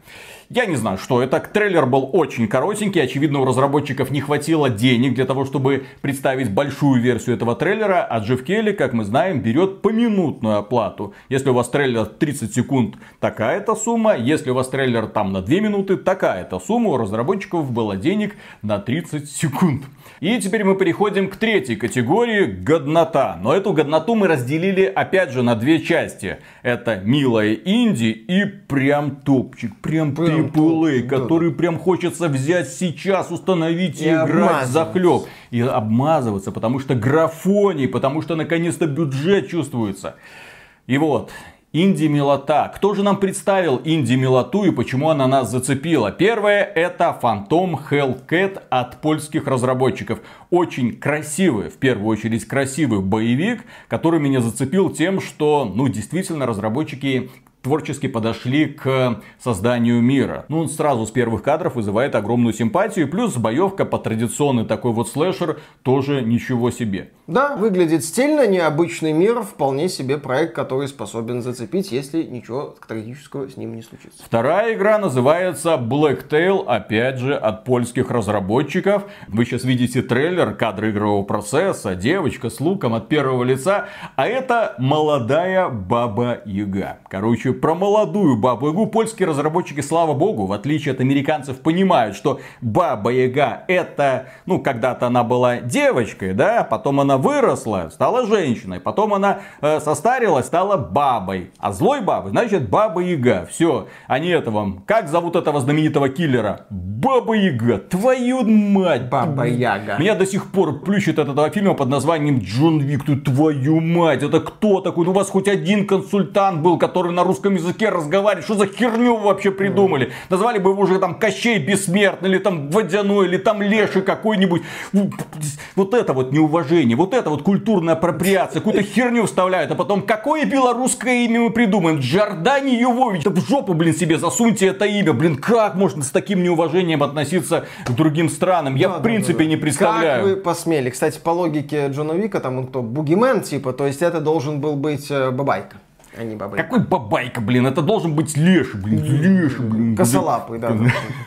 Я не знаю, что это. Трейлер был очень коротенький. Очевидно, у разработчиков не хватило денег для того, чтобы представить большую версию этого трейлера. А Джефф Келли, как мы знаем, берет поминутную оплату. Если у вас трейлер 30 секунд, такая-то сумма. Если у вас трейлер там на 2 минуты, такая-то сумма. У разработчиков было денег на 30 секунд. И теперь мы переходим к третьей категории – годнота. Но эту годноту мы разделили опять же на две части. Это милая инди и прям топчик, прям AAA, который прям хочется взять сейчас, установить и, и играть за хлеб. И обмазываться, потому что графоний, потому что наконец-то бюджет чувствуется. И вот, Инди-милота. Кто же нам представил инди-милоту и почему она нас зацепила? Первое это Phantom Hellcat от польских разработчиков. Очень красивый, в первую очередь красивый боевик, который меня зацепил тем, что, ну, действительно, разработчики творчески подошли к созданию мира. Ну, он сразу с первых кадров вызывает огромную симпатию. Плюс боевка по традиционный такой вот слэшер тоже ничего себе. Да, выглядит стильно, необычный мир, вполне себе проект, который способен зацепить, если ничего трагического с ним не случится. Вторая игра называется Blacktail, опять же, от польских разработчиков. Вы сейчас видите трейлер, кадры игрового процесса, девочка с луком от первого лица, а это молодая Баба Яга. Короче, про молодую Бабу Ягу польские разработчики, слава богу, в отличие от американцев, понимают, что Баба Яга это, ну, когда-то она была девочкой, да, потом она выросла, стала женщиной. Потом она э, состарилась, стала бабой. А злой бабой, значит, баба Яга. Все. А не этого. Как зовут этого знаменитого киллера? Баба Яга. Твою мать. Баба Яга. Меня до сих пор плющит от этого фильма под названием Джон Вик. Ты твою мать. Это кто такой? Ну, у вас хоть один консультант был, который на русском языке разговаривает. Что за херню вы вообще придумали? Назвали бы его уже там Кощей Бессмертный, или там Водяной, или там Леший какой-нибудь. Вот это вот неуважение. Вот вот это вот культурная апроприация, какую-то херню вставляют, а потом какое белорусское имя мы придумаем? Джордани Ювович, да в жопу, блин, себе засуньте это имя, блин, как можно с таким неуважением относиться к другим странам? Я да, в принципе да, да. не представляю. Как вы посмели? Кстати, по логике Джона Вика, там он кто, бугимен, типа, то есть это должен был быть э, Бабайка. А не бабайка. Какой бабайка, блин? Это должен быть Леша, блин. Леша, блин. Косолапый, да.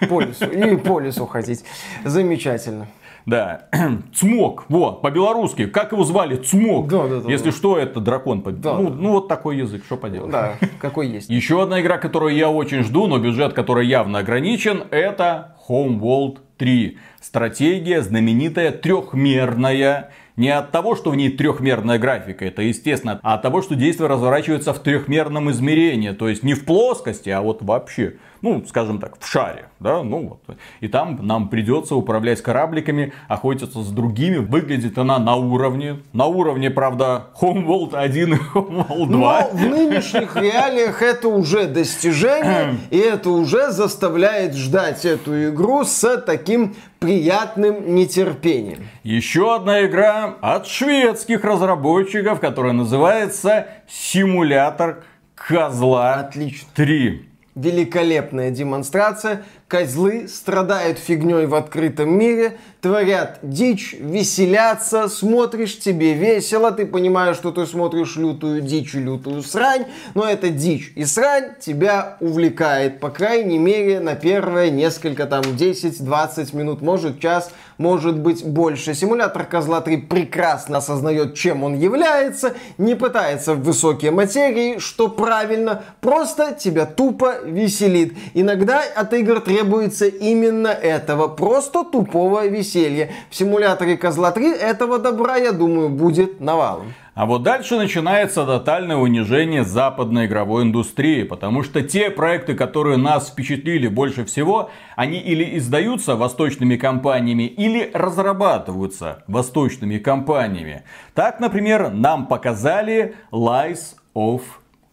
По лесу. И по лесу ходить. Замечательно. Да. Цмок. Вот, по-белорусски. Как его звали? Цмок. Да, да, да. Если да. что, это дракон. Да, ну, да. ну, вот такой язык. Что поделать. Да, какой есть. Еще одна игра, которую я очень жду, но бюджет которой явно ограничен, это Homeworld 3. Стратегия знаменитая трехмерная не от того, что в ней трехмерная графика, это естественно, а от того, что действие разворачивается в трехмерном измерении. То есть не в плоскости, а вот вообще, ну, скажем так, в шаре. Да? Ну, вот. И там нам придется управлять корабликами, охотиться с другими. Выглядит она на уровне. На уровне, правда, Homeworld 1 и Homeworld 2. Но в нынешних реалиях это уже достижение, и это уже заставляет ждать эту игру с таким приятным нетерпением. Еще одна игра от шведских разработчиков, которая называется Симулятор Козла Отлично. 3. Великолепная демонстрация. Козлы страдают фигней в открытом мире, творят дичь, веселятся, смотришь, тебе весело, ты понимаешь, что ты смотришь лютую дичь и лютую срань, но эта дичь и срань тебя увлекает, по крайней мере, на первые несколько, там, 10-20 минут, может час, может быть больше. Симулятор Козла 3 прекрасно осознает, чем он является, не пытается в высокие материи, что правильно, просто тебя тупо веселит. Иногда от игр требуется именно этого, просто тупого веселья. В симуляторе Козла 3 этого добра, я думаю, будет навалом. А вот дальше начинается тотальное унижение западной игровой индустрии, потому что те проекты, которые нас впечатлили больше всего, они или издаются восточными компаниями, или разрабатываются восточными компаниями. Так, например, нам показали Lies of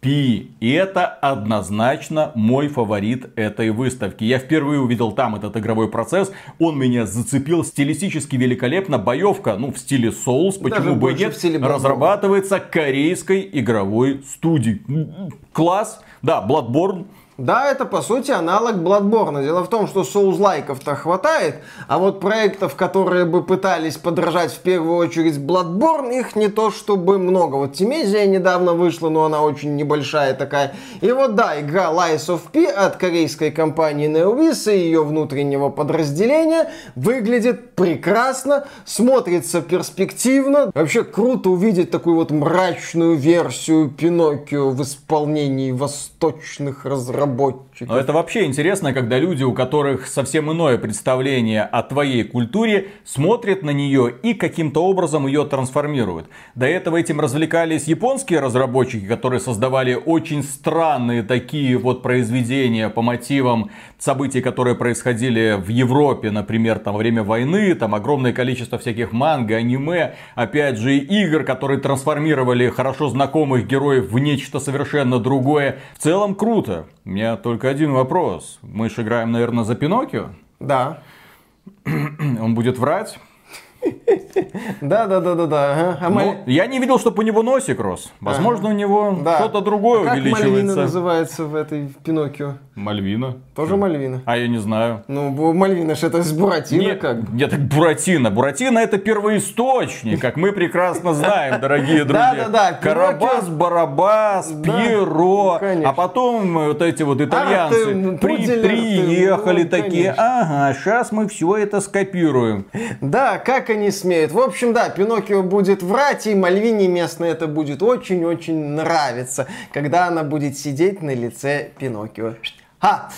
Пи. И это однозначно мой фаворит этой выставки. Я впервые увидел там этот игровой процесс. Он меня зацепил стилистически великолепно. Боевка, ну, в стиле Souls, почему бы и нет, разрабатывается корейской игровой студией. Класс. Да, Bloodborne Да, это по сути аналог Bloodborne. Дело в том, что соузлайков-то хватает, а вот проектов, которые бы пытались подражать в первую очередь Bloodborne, их не то чтобы много. Вот Тимезия недавно вышла, но она очень небольшая такая. И вот да, игра Lies of P от корейской компании NeoWiz и ее внутреннего подразделения выглядит прекрасно, смотрится перспективно. Вообще круто увидеть такую вот мрачную версию Пиноккио в исполнении восточных разработчиков разработчиков. Но это вообще интересно, когда люди, у которых совсем иное представление о твоей культуре, смотрят на нее и каким-то образом ее трансформируют. До этого этим развлекались японские разработчики, которые создавали очень странные такие вот произведения по мотивам событий, которые происходили в Европе, например, там во время войны, там огромное количество всяких манго, аниме, опять же игр, которые трансформировали хорошо знакомых героев в нечто совершенно другое. В целом круто. У меня только один вопрос. Мы же играем, наверное, за Пиноккио? Да. Он будет врать? Да, да, да, да, да. А ну, я не видел, чтобы у него носик рос. Возможно, у него что-то другое а увеличивается. Как Мальвина называется в этой Пиноккио? Мальвина. Тоже Мальвина. А я не знаю. Ну, Мальвина же это с Буратино нет, как? Нет, так Буратино. Буратино это первоисточник, как мы прекрасно знаем, дорогие друзья. Да, да, да. Карабас, Барабас, Пьеро. А потом вот эти вот итальянцы приехали такие. Ага, сейчас мы все это скопируем. Да, как они смеют. В общем, да, Пиноккио будет врать, и Мальвине местно это будет очень-очень нравиться, когда она будет сидеть на лице Пиноккио. А,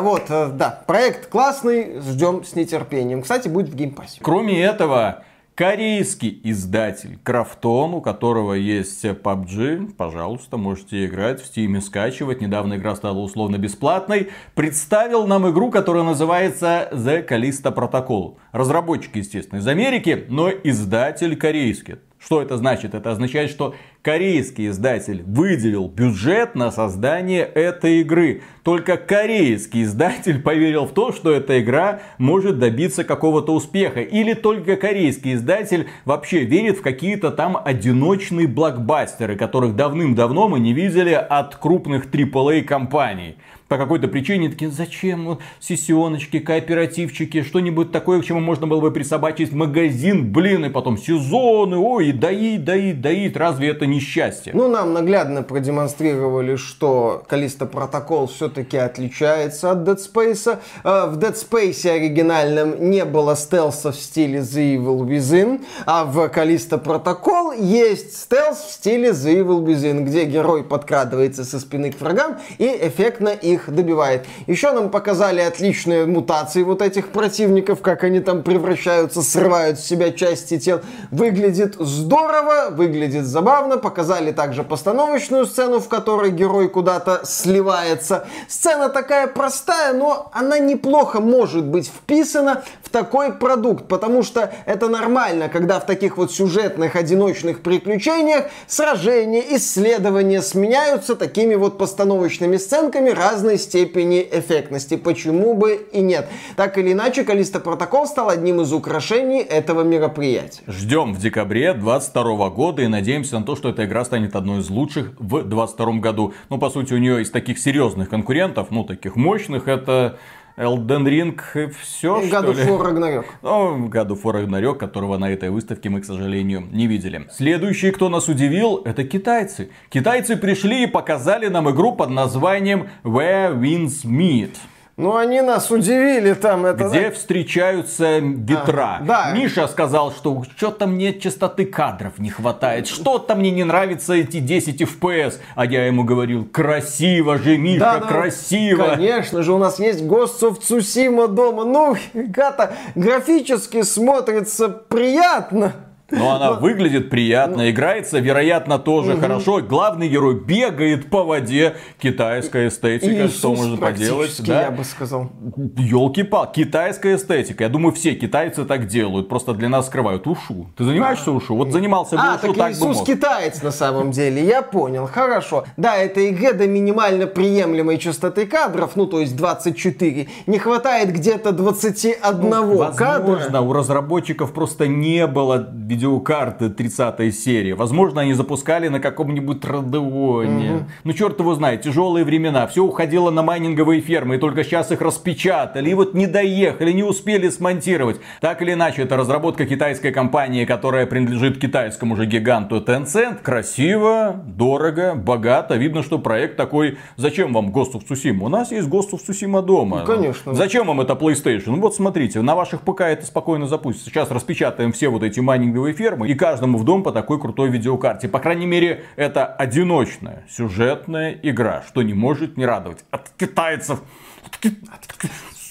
вот, э, да, проект классный, ждем с нетерпением. Кстати, будет в Game Pass е. Кроме этого, Корейский издатель Krafton, у которого есть PUBG, пожалуйста, можете играть в Steam, скачивать. Недавно игра стала условно бесплатной. Представил нам игру, которая называется The Callisto Protocol. Разработчик, естественно, из Америки, но издатель корейский. Что это значит? Это означает, что корейский издатель выделил бюджет на создание этой игры. Только корейский издатель поверил в то, что эта игра может добиться какого-то успеха. Или только корейский издатель вообще верит в какие-то там одиночные блокбастеры, которых давным-давно мы не видели от крупных AAA компаний по какой-то причине такие, зачем сессионочки, кооперативчики, что-нибудь такое, к чему можно было бы присобачить магазин, блин, и потом сезоны, ой, доить, доить, доить, разве это не счастье? Ну, нам наглядно продемонстрировали, что Калиста Протокол все-таки отличается от Dead Space. А, в Dead Space оригинальном не было стелса в стиле The Evil Within, а в Калиста Протокол есть стелс в стиле The Evil Within, где герой подкрадывается со спины к врагам и эффектно их их добивает. Еще нам показали отличные мутации вот этих противников, как они там превращаются, срывают с себя части тел. Выглядит здорово, выглядит забавно. Показали также постановочную сцену, в которой герой куда-то сливается. Сцена такая простая, но она неплохо может быть вписана в такой продукт, потому что это нормально, когда в таких вот сюжетных одиночных приключениях сражения, исследования сменяются такими вот постановочными сценками разных разной степени эффектности. Почему бы и нет? Так или иначе, Калиста Протокол стал одним из украшений этого мероприятия. Ждем в декабре 2022 года и надеемся на то, что эта игра станет одной из лучших в 2022 году. Ну, по сути, у нее из таких серьезных конкурентов, ну, таких мощных, это Elden Ring и все, God что of War Ragnarok. Ну, God of War Ragnarok, которого на этой выставке мы, к сожалению, не видели. Следующий, кто нас удивил, это китайцы. Китайцы пришли и показали нам игру под названием Where Winds Meet. Ну, они нас удивили там. Это, Где да? встречаются ветра. А, да. Миша сказал, что что-то мне частоты кадров не хватает. Что-то мне не нравятся эти 10 FPS. А я ему говорил, красиво же, Миша, да, да, красиво. Конечно же, у нас есть Ghost of Tsushima дома. Ну, гата, графически смотрится приятно. Но она выглядит приятно, играется, вероятно, тоже хорошо. Главный герой бегает по воде. Китайская эстетика, что можно поделать. Да? я бы сказал. Елки-пал, китайская эстетика. Я думаю, все китайцы так делают. Просто для нас скрывают ушу. Ты занимаешься ушу? Вот занимался бы а, ушу, так Иисус китаец на самом деле. Я понял. Хорошо. Да, это ИГ до минимально приемлемой частоты кадров, ну то есть 24. Не хватает где-то 21 ну, возможно, кадра. у разработчиков просто не было видеокарты 30 серии. Возможно, они запускали на каком-нибудь Родеоне. Угу. Ну, черт его знает, тяжелые времена. Все уходило на майнинговые фермы, и только сейчас их распечатали. И вот не доехали, не успели смонтировать. Так или иначе, это разработка китайской компании, которая принадлежит китайскому же гиганту Tencent. Красиво, дорого, богато. Видно, что проект такой, зачем вам Ghost of Tsushima? У нас есть Ghost of Tsushima дома. Ну, конечно. Зачем вам это PlayStation? Ну вот смотрите, на ваших ПК это спокойно запустится. Сейчас распечатаем все вот эти майнинговые фермы и каждому в дом по такой крутой видеокарте. По крайней мере, это одиночная сюжетная игра, что не может не радовать. От китайцев.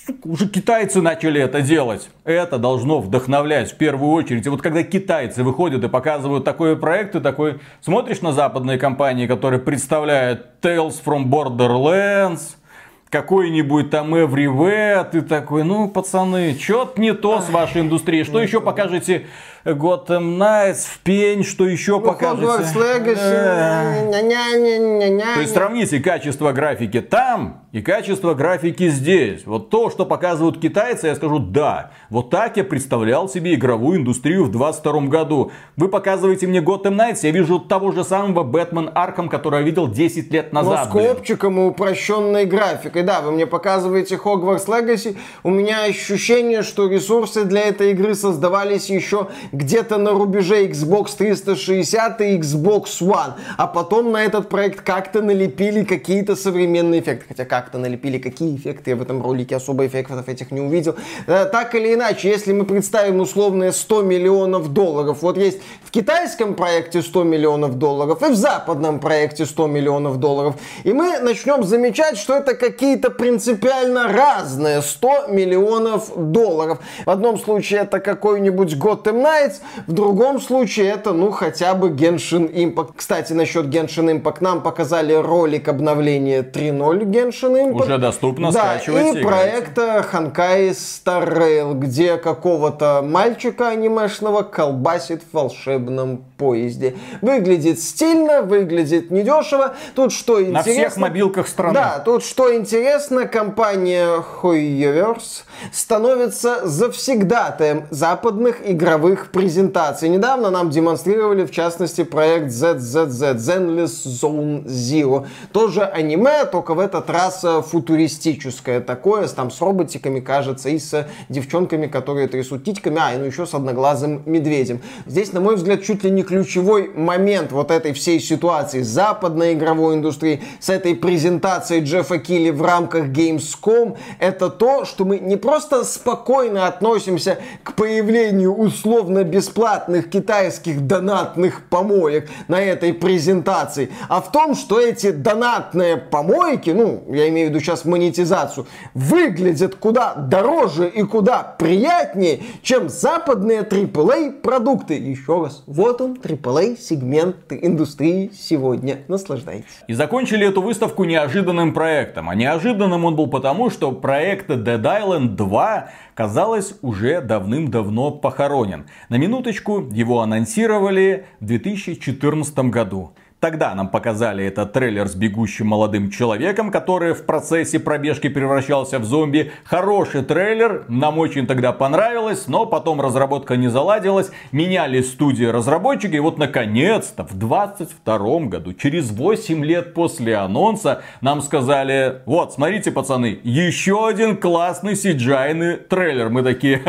Сука, уже китайцы начали это делать. Это должно вдохновлять в первую очередь. И вот когда китайцы выходят и показывают такой проект, ты такой смотришь на западные компании, которые представляют Tales from Borderlands, какой-нибудь там Everywhere, ты такой, ну, пацаны, что-то не то с вашей индустрией. Что еще покажете Gotham Knights, в пень, что еще покажете? Hogwarts Legacy. То есть сравните качество графики там и качество графики здесь. Вот то, что показывают китайцы, я скажу, да, вот так я представлял себе игровую индустрию в 22 году. Вы показываете мне Gotham Knights, я вижу того же самого Бэтмен Арком, который я видел 10 лет назад. Но с копчиком и упрощенной графикой. Да, вы мне показываете Hogwarts Legacy, у меня ощущение, что ресурсы для этой игры создавались еще где-то на рубеже Xbox 360 и Xbox One, а потом на этот проект как-то налепили какие-то современные эффекты. Хотя как как-то налепили, какие эффекты, я в этом ролике особо эффектов этих не увидел. Э, так или иначе, если мы представим условные 100 миллионов долларов, вот есть в китайском проекте 100 миллионов долларов и в западном проекте 100 миллионов долларов, и мы начнем замечать, что это какие-то принципиально разные 100 миллионов долларов. В одном случае это какой-нибудь Gotham Knights, в другом случае это, ну, хотя бы Genshin Impact. Кстати, насчет Genshin Impact нам показали ролик обновления 3.0 Genshin Impact. Уже доступно, да, скачивайте. И проекта Hankai Star Rail, где какого-то мальчика анимешного колбасит в волшебном поезде. Выглядит стильно, выглядит недешево. Тут что интересно... На всех мобилках страны. Да, тут что интересно, компания Hoyoverse становится завсегдатаем западных игровых презентаций. Недавно нам демонстрировали, в частности, проект ZZZ, Zenless Zone Zero. Тоже аниме, только в этот раз э, футуристическое такое, там с роботиками, кажется, и с девчонками, которые трясут титьками, а, и ну еще с одноглазым медведем. Здесь, на мой взгляд, чуть ли не ключевой момент вот этой всей ситуации западной игровой индустрии, с этой презентацией Джеффа Килли в рамках Gamescom, это то, что мы не просто спокойно относимся к появлению условно-бесплатных китайских донатных помоек на этой презентации, а в том, что эти донатные помойки, ну, я имею в виду сейчас монетизацию, выглядят куда дороже и куда приятнее, чем западные AAA продукты. Еще раз, вот он, AAA сегмент индустрии сегодня. Наслаждайтесь. И закончили эту выставку неожиданным проектом. А неожиданным он был потому, что проект Dead Island 2, казалось, уже давным-давно похоронен. На минуточку его анонсировали в 2014 году. Тогда нам показали этот трейлер с бегущим молодым человеком, который в процессе пробежки превращался в зомби. Хороший трейлер, нам очень тогда понравилось, но потом разработка не заладилась, меняли студии разработчики, и вот наконец-то в 22 году, через 8 лет после анонса, нам сказали, вот, смотрите, пацаны, еще один классный сиджайный трейлер. Мы такие,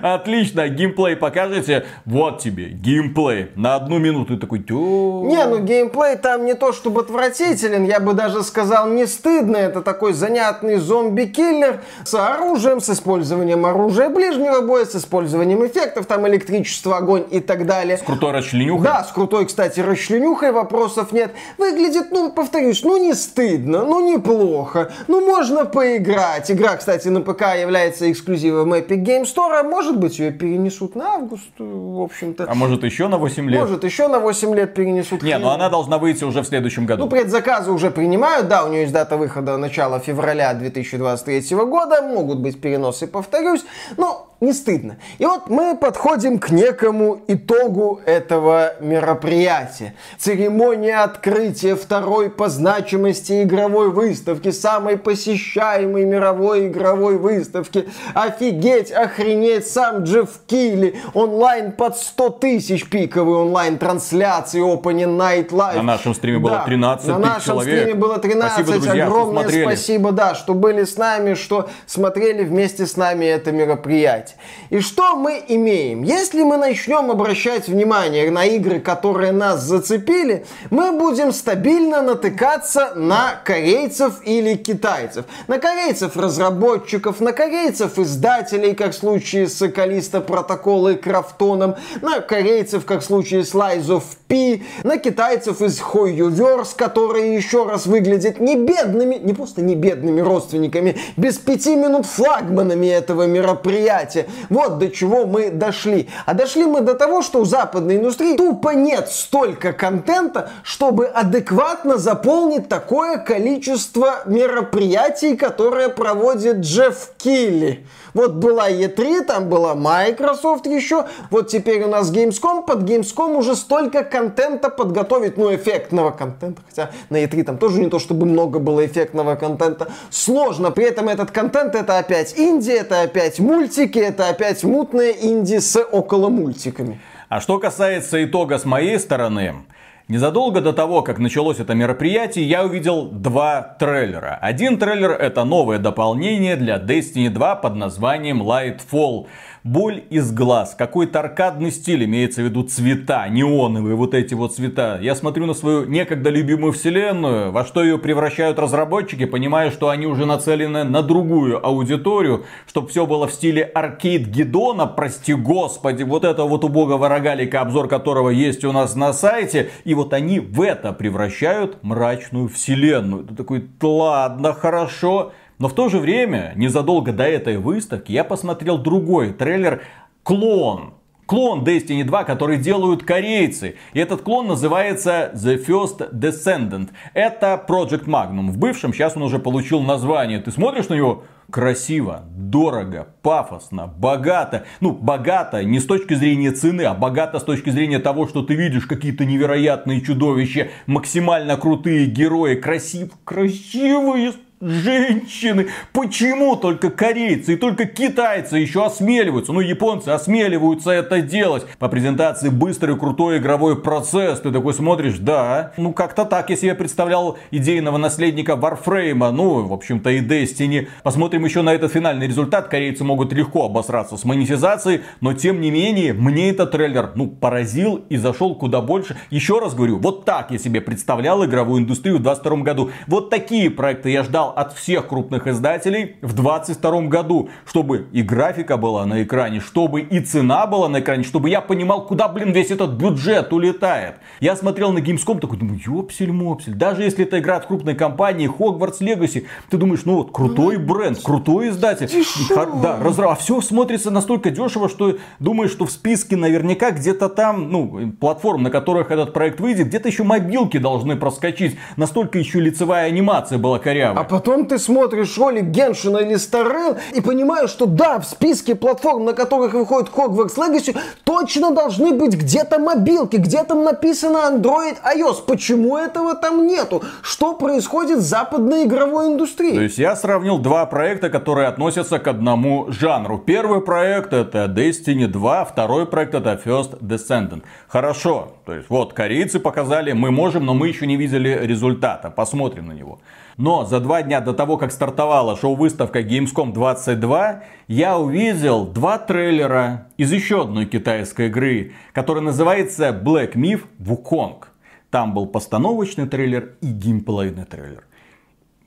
отлично, геймплей покажете? Вот тебе, геймплей. На одну минуту такой, тю. Не, ну геймплей там не то чтобы отвратителен, я бы даже сказал не стыдно. Это такой занятный зомби-киллер с оружием, с использованием оружия ближнего боя, с использованием эффектов, там электричество, огонь и так далее. С крутой расчленюхой. Да, с крутой, кстати, расчленюхой, вопросов нет. Выглядит, ну, повторюсь, ну не стыдно, ну неплохо, ну можно поиграть. Игра, кстати, на ПК является эксклюзивом Epic Game Store, может быть ее перенесут на август, в общем-то. А может еще на 8 лет? Может еще на 8 8 лет перенесут. Не, но она должна выйти уже в следующем году. Ну, предзаказы уже принимают, да, у нее есть дата выхода начала февраля 2023 года, могут быть переносы, повторюсь. Но не стыдно. И вот мы подходим к некому итогу этого мероприятия. Церемония открытия второй по значимости игровой выставки, самой посещаемой мировой игровой выставки. Офигеть, охренеть, сам Джефф Килли, онлайн под 100 тысяч пиковые онлайн-трансляции Opening Night Live. На нашем стриме было 13 да, тысяч На нашем человек. стриме было 13. Спасибо, друзья, Огромное спасибо, да, что были с нами, что смотрели вместе с нами это мероприятие. И что мы имеем? Если мы начнем обращать внимание на игры, которые нас зацепили, мы будем стабильно натыкаться на корейцев или китайцев. На корейцев разработчиков, на корейцев издателей, как в случае с Калиста Протокола и Крафтоном, на корейцев, как в случае с Lies of P, на китайцев из Hoyoverse, которые еще раз выглядят не бедными, не просто не бедными родственниками, без пяти минут флагманами этого мероприятия. Вот до чего мы дошли. А дошли мы до того, что у западной индустрии тупо нет столько контента, чтобы адекватно заполнить такое количество мероприятий, которые проводит Джефф Килли. Вот была E3, там была Microsoft еще, вот теперь у нас Gamescom, под Gamescom уже столько контента подготовить, ну, эффектного контента, хотя на E3 там тоже не то, чтобы много было эффектного контента, сложно, при этом этот контент это опять инди, это опять мультики, это опять мутные инди с около мультиками. А что касается итога с моей стороны, Незадолго до того, как началось это мероприятие, я увидел два трейлера. Один трейлер это новое дополнение для Destiny 2 под названием Lightfall. Боль из глаз, какой-то аркадный стиль, имеется в виду. Цвета, неоновые вот эти вот цвета. Я смотрю на свою некогда любимую вселенную, во что ее превращают разработчики, понимаю, что они уже нацелены на другую аудиторию, чтобы все было в стиле аркейд Гидона, прости господи, вот этого вот убогого рогалика, обзор которого есть у нас на сайте, и вот они в это превращают мрачную вселенную. Ты такой, ладно, хорошо, но в то же время, незадолго до этой выставки, я посмотрел другой трейлер «Клон». Клон Destiny 2, который делают корейцы. И этот клон называется The First Descendant. Это Project Magnum. В бывшем сейчас он уже получил название. Ты смотришь на него? Красиво, дорого, пафосно, богато. Ну, богато не с точки зрения цены, а богато с точки зрения того, что ты видишь какие-то невероятные чудовища, максимально крутые герои, красив, красивые женщины. Почему только корейцы и только китайцы еще осмеливаются, ну японцы осмеливаются это делать. По презентации быстрый крутой игровой процесс. Ты такой смотришь, да, ну как-то так я себе представлял идейного наследника Warframe, ну в общем-то и Destiny. Посмотрим еще на этот финальный результат. Корейцы могут легко обосраться с монетизацией, но тем не менее мне этот трейлер ну поразил и зашел куда больше. Еще раз говорю, вот так я себе представлял игровую индустрию в 2022 году. Вот такие проекты я ждал от всех крупных издателей в 2022 году. Чтобы и графика была на экране, чтобы и цена была на экране, чтобы я понимал, куда, блин, весь этот бюджет улетает. Я смотрел на Gamescom, такой думаю, ёпсель-мопсель. Даже если это игра от крупной компании Hogwarts Legacy, ты думаешь, ну вот, крутой бренд, крутой издатель. Хар- Да, разра... а все смотрится настолько дешево, что думаешь, что в списке наверняка где-то там, ну, платформ, на которых этот проект выйдет, где-то еще мобилки должны проскочить. Настолько еще лицевая анимация была корявая. А потом ты смотришь ролик Геншина или Старрел и понимаешь, что да, в списке платформ, на которых выходит Hogwarts Legacy, точно должны быть где-то мобилки, где там написано Android, iOS. Почему этого там нету? Что происходит с западной игровой То индустрией? есть я сравнил два проекта, которые относятся к одному жанру. Первый проект это Destiny 2, второй проект это First Descendant. Хорошо, то есть вот корейцы показали, мы можем, но мы еще не видели результата. Посмотрим на него. Но за два дня до того, как стартовала шоу-выставка Gamescom 22, я увидел два трейлера из еще одной китайской игры, которая называется Black Myth Wukong. Там был постановочный трейлер и геймплейный трейлер.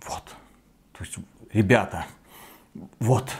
Вот. То есть, ребята, вот.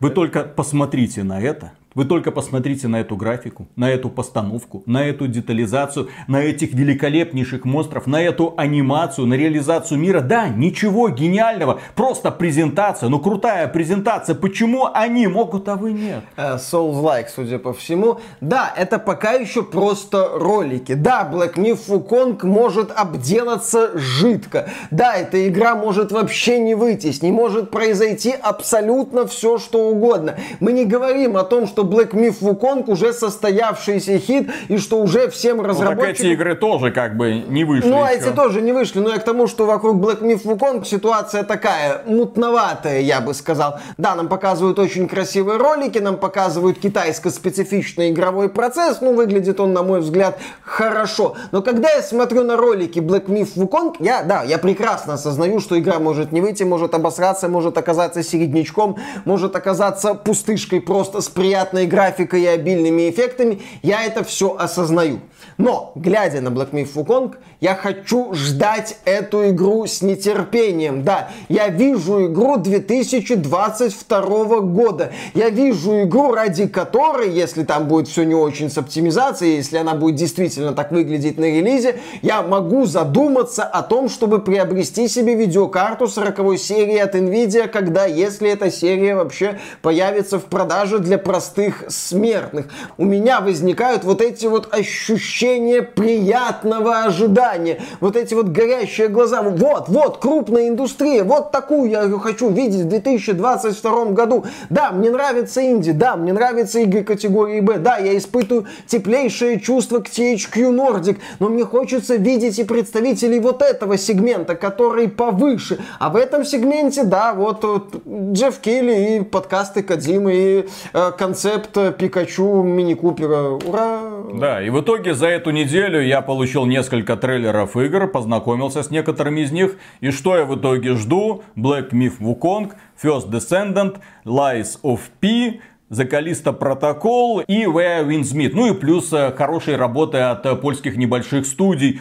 Вы только посмотрите на это. Вы только посмотрите на эту графику, на эту постановку, на эту детализацию, на этих великолепнейших монстров, на эту анимацию, на реализацию мира. Да, ничего гениального, просто презентация, ну крутая презентация. Почему они могут, а вы нет? Uh, Souls-like, судя по всему. Да, это пока еще просто ролики. Да, Black Myth Wukong может обделаться жидко. Да, эта игра может вообще не выйти, с ней может произойти абсолютно все, что угодно. Мы не говорим о том, что Black Myth Wukong уже состоявшийся хит, и что уже всем разработчикам... Ну, так эти игры тоже как бы не вышли Ну, а эти тоже не вышли, но я к тому, что вокруг Black Myth Wukong ситуация такая, мутноватая, я бы сказал. Да, нам показывают очень красивые ролики, нам показывают китайско-специфичный игровой процесс, ну, выглядит он, на мой взгляд, хорошо. Но когда я смотрю на ролики Black Myth Wukong, я, да, я прекрасно осознаю, что игра может не выйти, может обосраться, может оказаться середнячком, может оказаться пустышкой просто с приятной приятной графикой и обильными эффектами, я это все осознаю. Но, глядя на Black Myth Wukong, я хочу ждать эту игру с нетерпением. Да, я вижу игру 2022 года. Я вижу игру, ради которой, если там будет все не очень с оптимизацией, если она будет действительно так выглядеть на релизе, я могу задуматься о том, чтобы приобрести себе видеокарту 40 серии от Nvidia, когда, если эта серия вообще появится в продаже для простых смертных. У меня возникают вот эти вот ощущения приятного ожидания. Вот эти вот горящие глаза. Вот, вот, крупная индустрия. Вот такую я хочу видеть в 2022 году. Да, мне нравится инди. Да, мне нравятся игры категории Б. Да, я испытываю теплейшее чувство к THQ Nordic. Но мне хочется видеть и представителей вот этого сегмента, который повыше. А в этом сегменте, да, вот, вот Джефф Келли и подкасты Кадимы, и э, концепт Пикачу Мини Купера. Ура! Да, и в итоге за эту неделю я получил несколько трейлеров игр, познакомился с некоторыми из них. И что я в итоге жду? Black Myth Wukong, First Descendant, Lies of P, The Protocol и Where Winds Meet. Ну и плюс э, хорошие работы от э, польских небольших студий.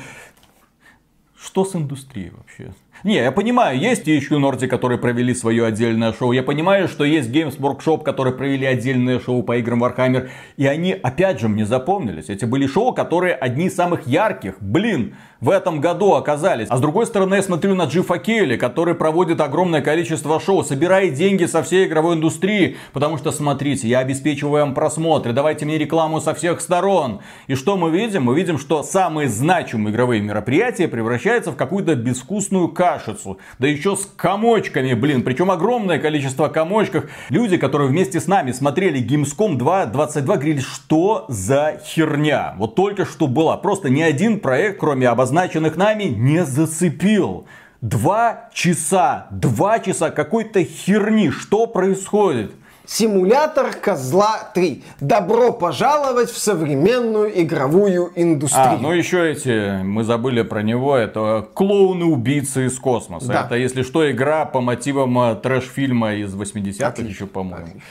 Что с индустрией вообще? Не, я понимаю, есть еще Nordic, которые провели свое отдельное шоу. Я понимаю, что есть Games Workshop, которые провели отдельное шоу по играм Warhammer. И они, опять же, мне запомнились. Эти были шоу, которые одни из самых ярких. Блин, в этом году оказались. А с другой стороны, я смотрю на Джифа Келли, который проводит огромное количество шоу, собирает деньги со всей игровой индустрии, потому что, смотрите, я обеспечиваю вам просмотры, давайте мне рекламу со всех сторон. И что мы видим? Мы видим, что самые значимые игровые мероприятия превращаются в какую-то безвкусную кашицу. Да еще с комочками, блин, причем огромное количество комочков. Люди, которые вместе с нами смотрели Gamescom 2, 22, говорили, что за херня. Вот только что была. Просто ни один проект, кроме обозначения обозначенных нами, не зацепил. Два часа, два часа какой-то херни. Что происходит? Симулятор Козла 3. Добро пожаловать в современную игровую индустрию. А, ну еще эти, мы забыли про него, это клоуны-убийцы из космоса. Да. Это, если что, игра по мотивам э, трэш-фильма из 80-х еще, по-моему.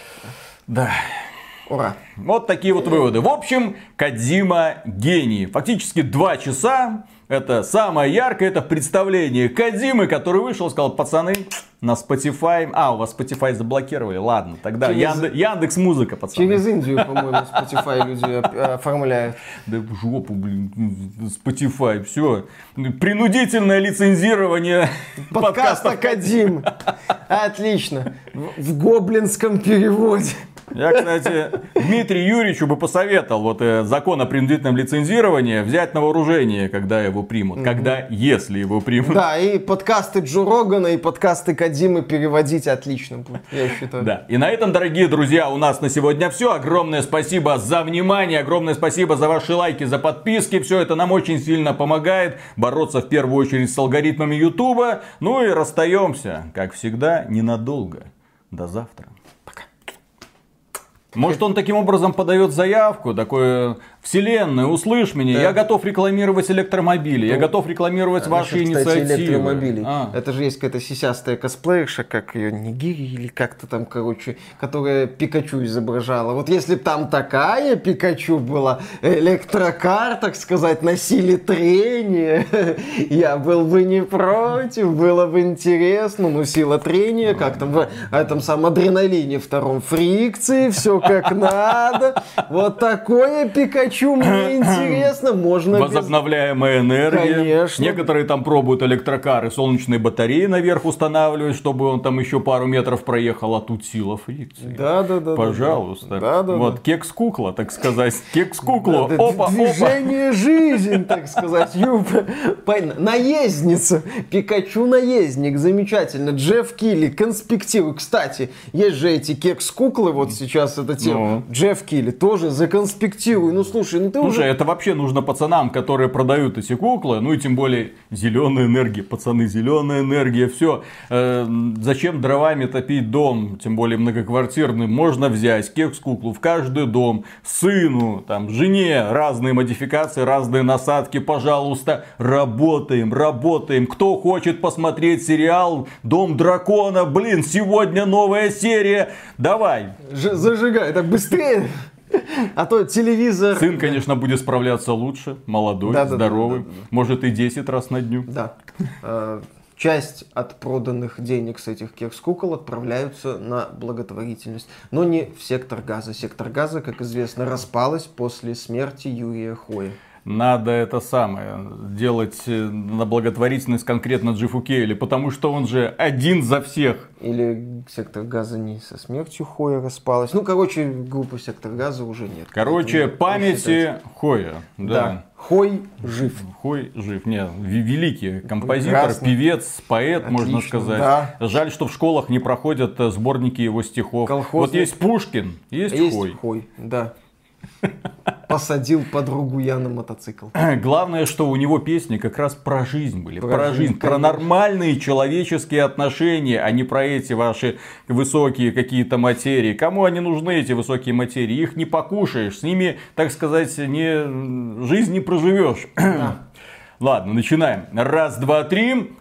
Да. Ура. Вот такие вот выводы. В общем, Кадима гений. Фактически два часа это самое яркое, это представление Кадимы, который вышел сказал, пацаны, на Spotify. А, у вас Spotify заблокировали. Ладно, тогда Через... Яндекс, Яндекс Музыка, пацаны. Через Индию, по-моему, Spotify люди оформляют. Да в жопу, блин, Spotify, все. Принудительное лицензирование подкаста Кадим. Отлично. В гоблинском переводе. Я, кстати, Дмитрию Юрьевичу бы посоветовал вот э, закон о принудительном лицензировании взять на вооружение, когда его примут. Угу. Когда, если его примут. Да, и подкасты Джо Рогана, и подкасты Кадимы переводить отлично будет, я считаю. Да. И на этом, дорогие друзья, у нас на сегодня все. Огромное спасибо за внимание, огромное спасибо за ваши лайки, за подписки. Все это нам очень сильно помогает бороться в первую очередь с алгоритмами Ютуба. Ну и расстаемся, как всегда, ненадолго. До завтра. Может, он таким образом подает заявку, такой Вселенная, услышь меня, да. я готов рекламировать электромобили, ну, я готов рекламировать а ваши насчет, инициативы. Кстати, электромобилей. А. Это же есть какая-то сисястая косплеерша, как ее Нигири или как-то там, короче, которая Пикачу изображала. Вот если бы там такая Пикачу была, электрокар, так сказать, на силе трения, я был бы не против, было бы интересно, но сила трения, как там в этом самом адреналине втором фрикции, все как надо. Вот такое Пикачу хочу, мне интересно, можно... Возобновляемая без... энергия. Конечно. Некоторые там пробуют электрокары, солнечные батареи наверх устанавливать, чтобы он там еще пару метров проехал, а тут сила фрикции. Да, да, да. Пожалуйста. Да, да, вот кекс-кукла, так сказать. Кекс-кукла. Да, опа, Движение опа. жизнь, так сказать. Наездница. Пикачу наездник. Замечательно. Джефф Килли. Конспективы. Кстати, есть же эти кекс-куклы, вот сейчас эта тема. Ну. Джефф Килли тоже законспектируй. Ну, слушай, слушай, ну ты слушай, уже... это вообще нужно пацанам, которые продают эти куклы, ну и тем более зеленая энергия, пацаны, зеленая энергия, все. Э, зачем дровами топить дом, тем более многоквартирный, можно взять кекс-куклу в каждый дом, сыну, там, жене, разные модификации, разные насадки, пожалуйста, работаем, работаем. Кто хочет посмотреть сериал Дом дракона, блин, сегодня новая серия, давай. Ж зажигай, так быстрее. А то телевизор... Сын, конечно, будет справляться лучше, молодой, да, здоровый, да, да, да. может и 10 раз на дню. Да. А, часть от проданных денег с этих кекс-кукол отправляются на благотворительность. Но не в сектор газа. Сектор газа, как известно, распалась после смерти Юрия Хоя надо это самое делать э, на благотворительность конкретно Джиффу Кейли, потому что он же один за всех. Или сектор газа не со смертью Хоя распалась. Ну, короче, группы сектор газа уже нет. Короче, памяти Хоя. Да. да. Хой жив. Хой жив. Не, великий композитор, Прекрасно. певец, поэт, Отлично, можно сказать. Да. Жаль, что в школах не проходят э, сборники его стихов. Колхозный... Вот есть Пушкин, есть, есть Хой. Хой, да посадил подругу я на мотоцикл. Главное, что у него песни как раз про жизнь были. Про, про жизнь, про нормальные человеческие отношения, а не про эти ваши высокие какие-то материи. Кому они нужны, эти высокие материи? Их не покушаешь, с ними, так сказать, не, жизнь не проживешь. Да. Ладно, начинаем. Раз, два, три.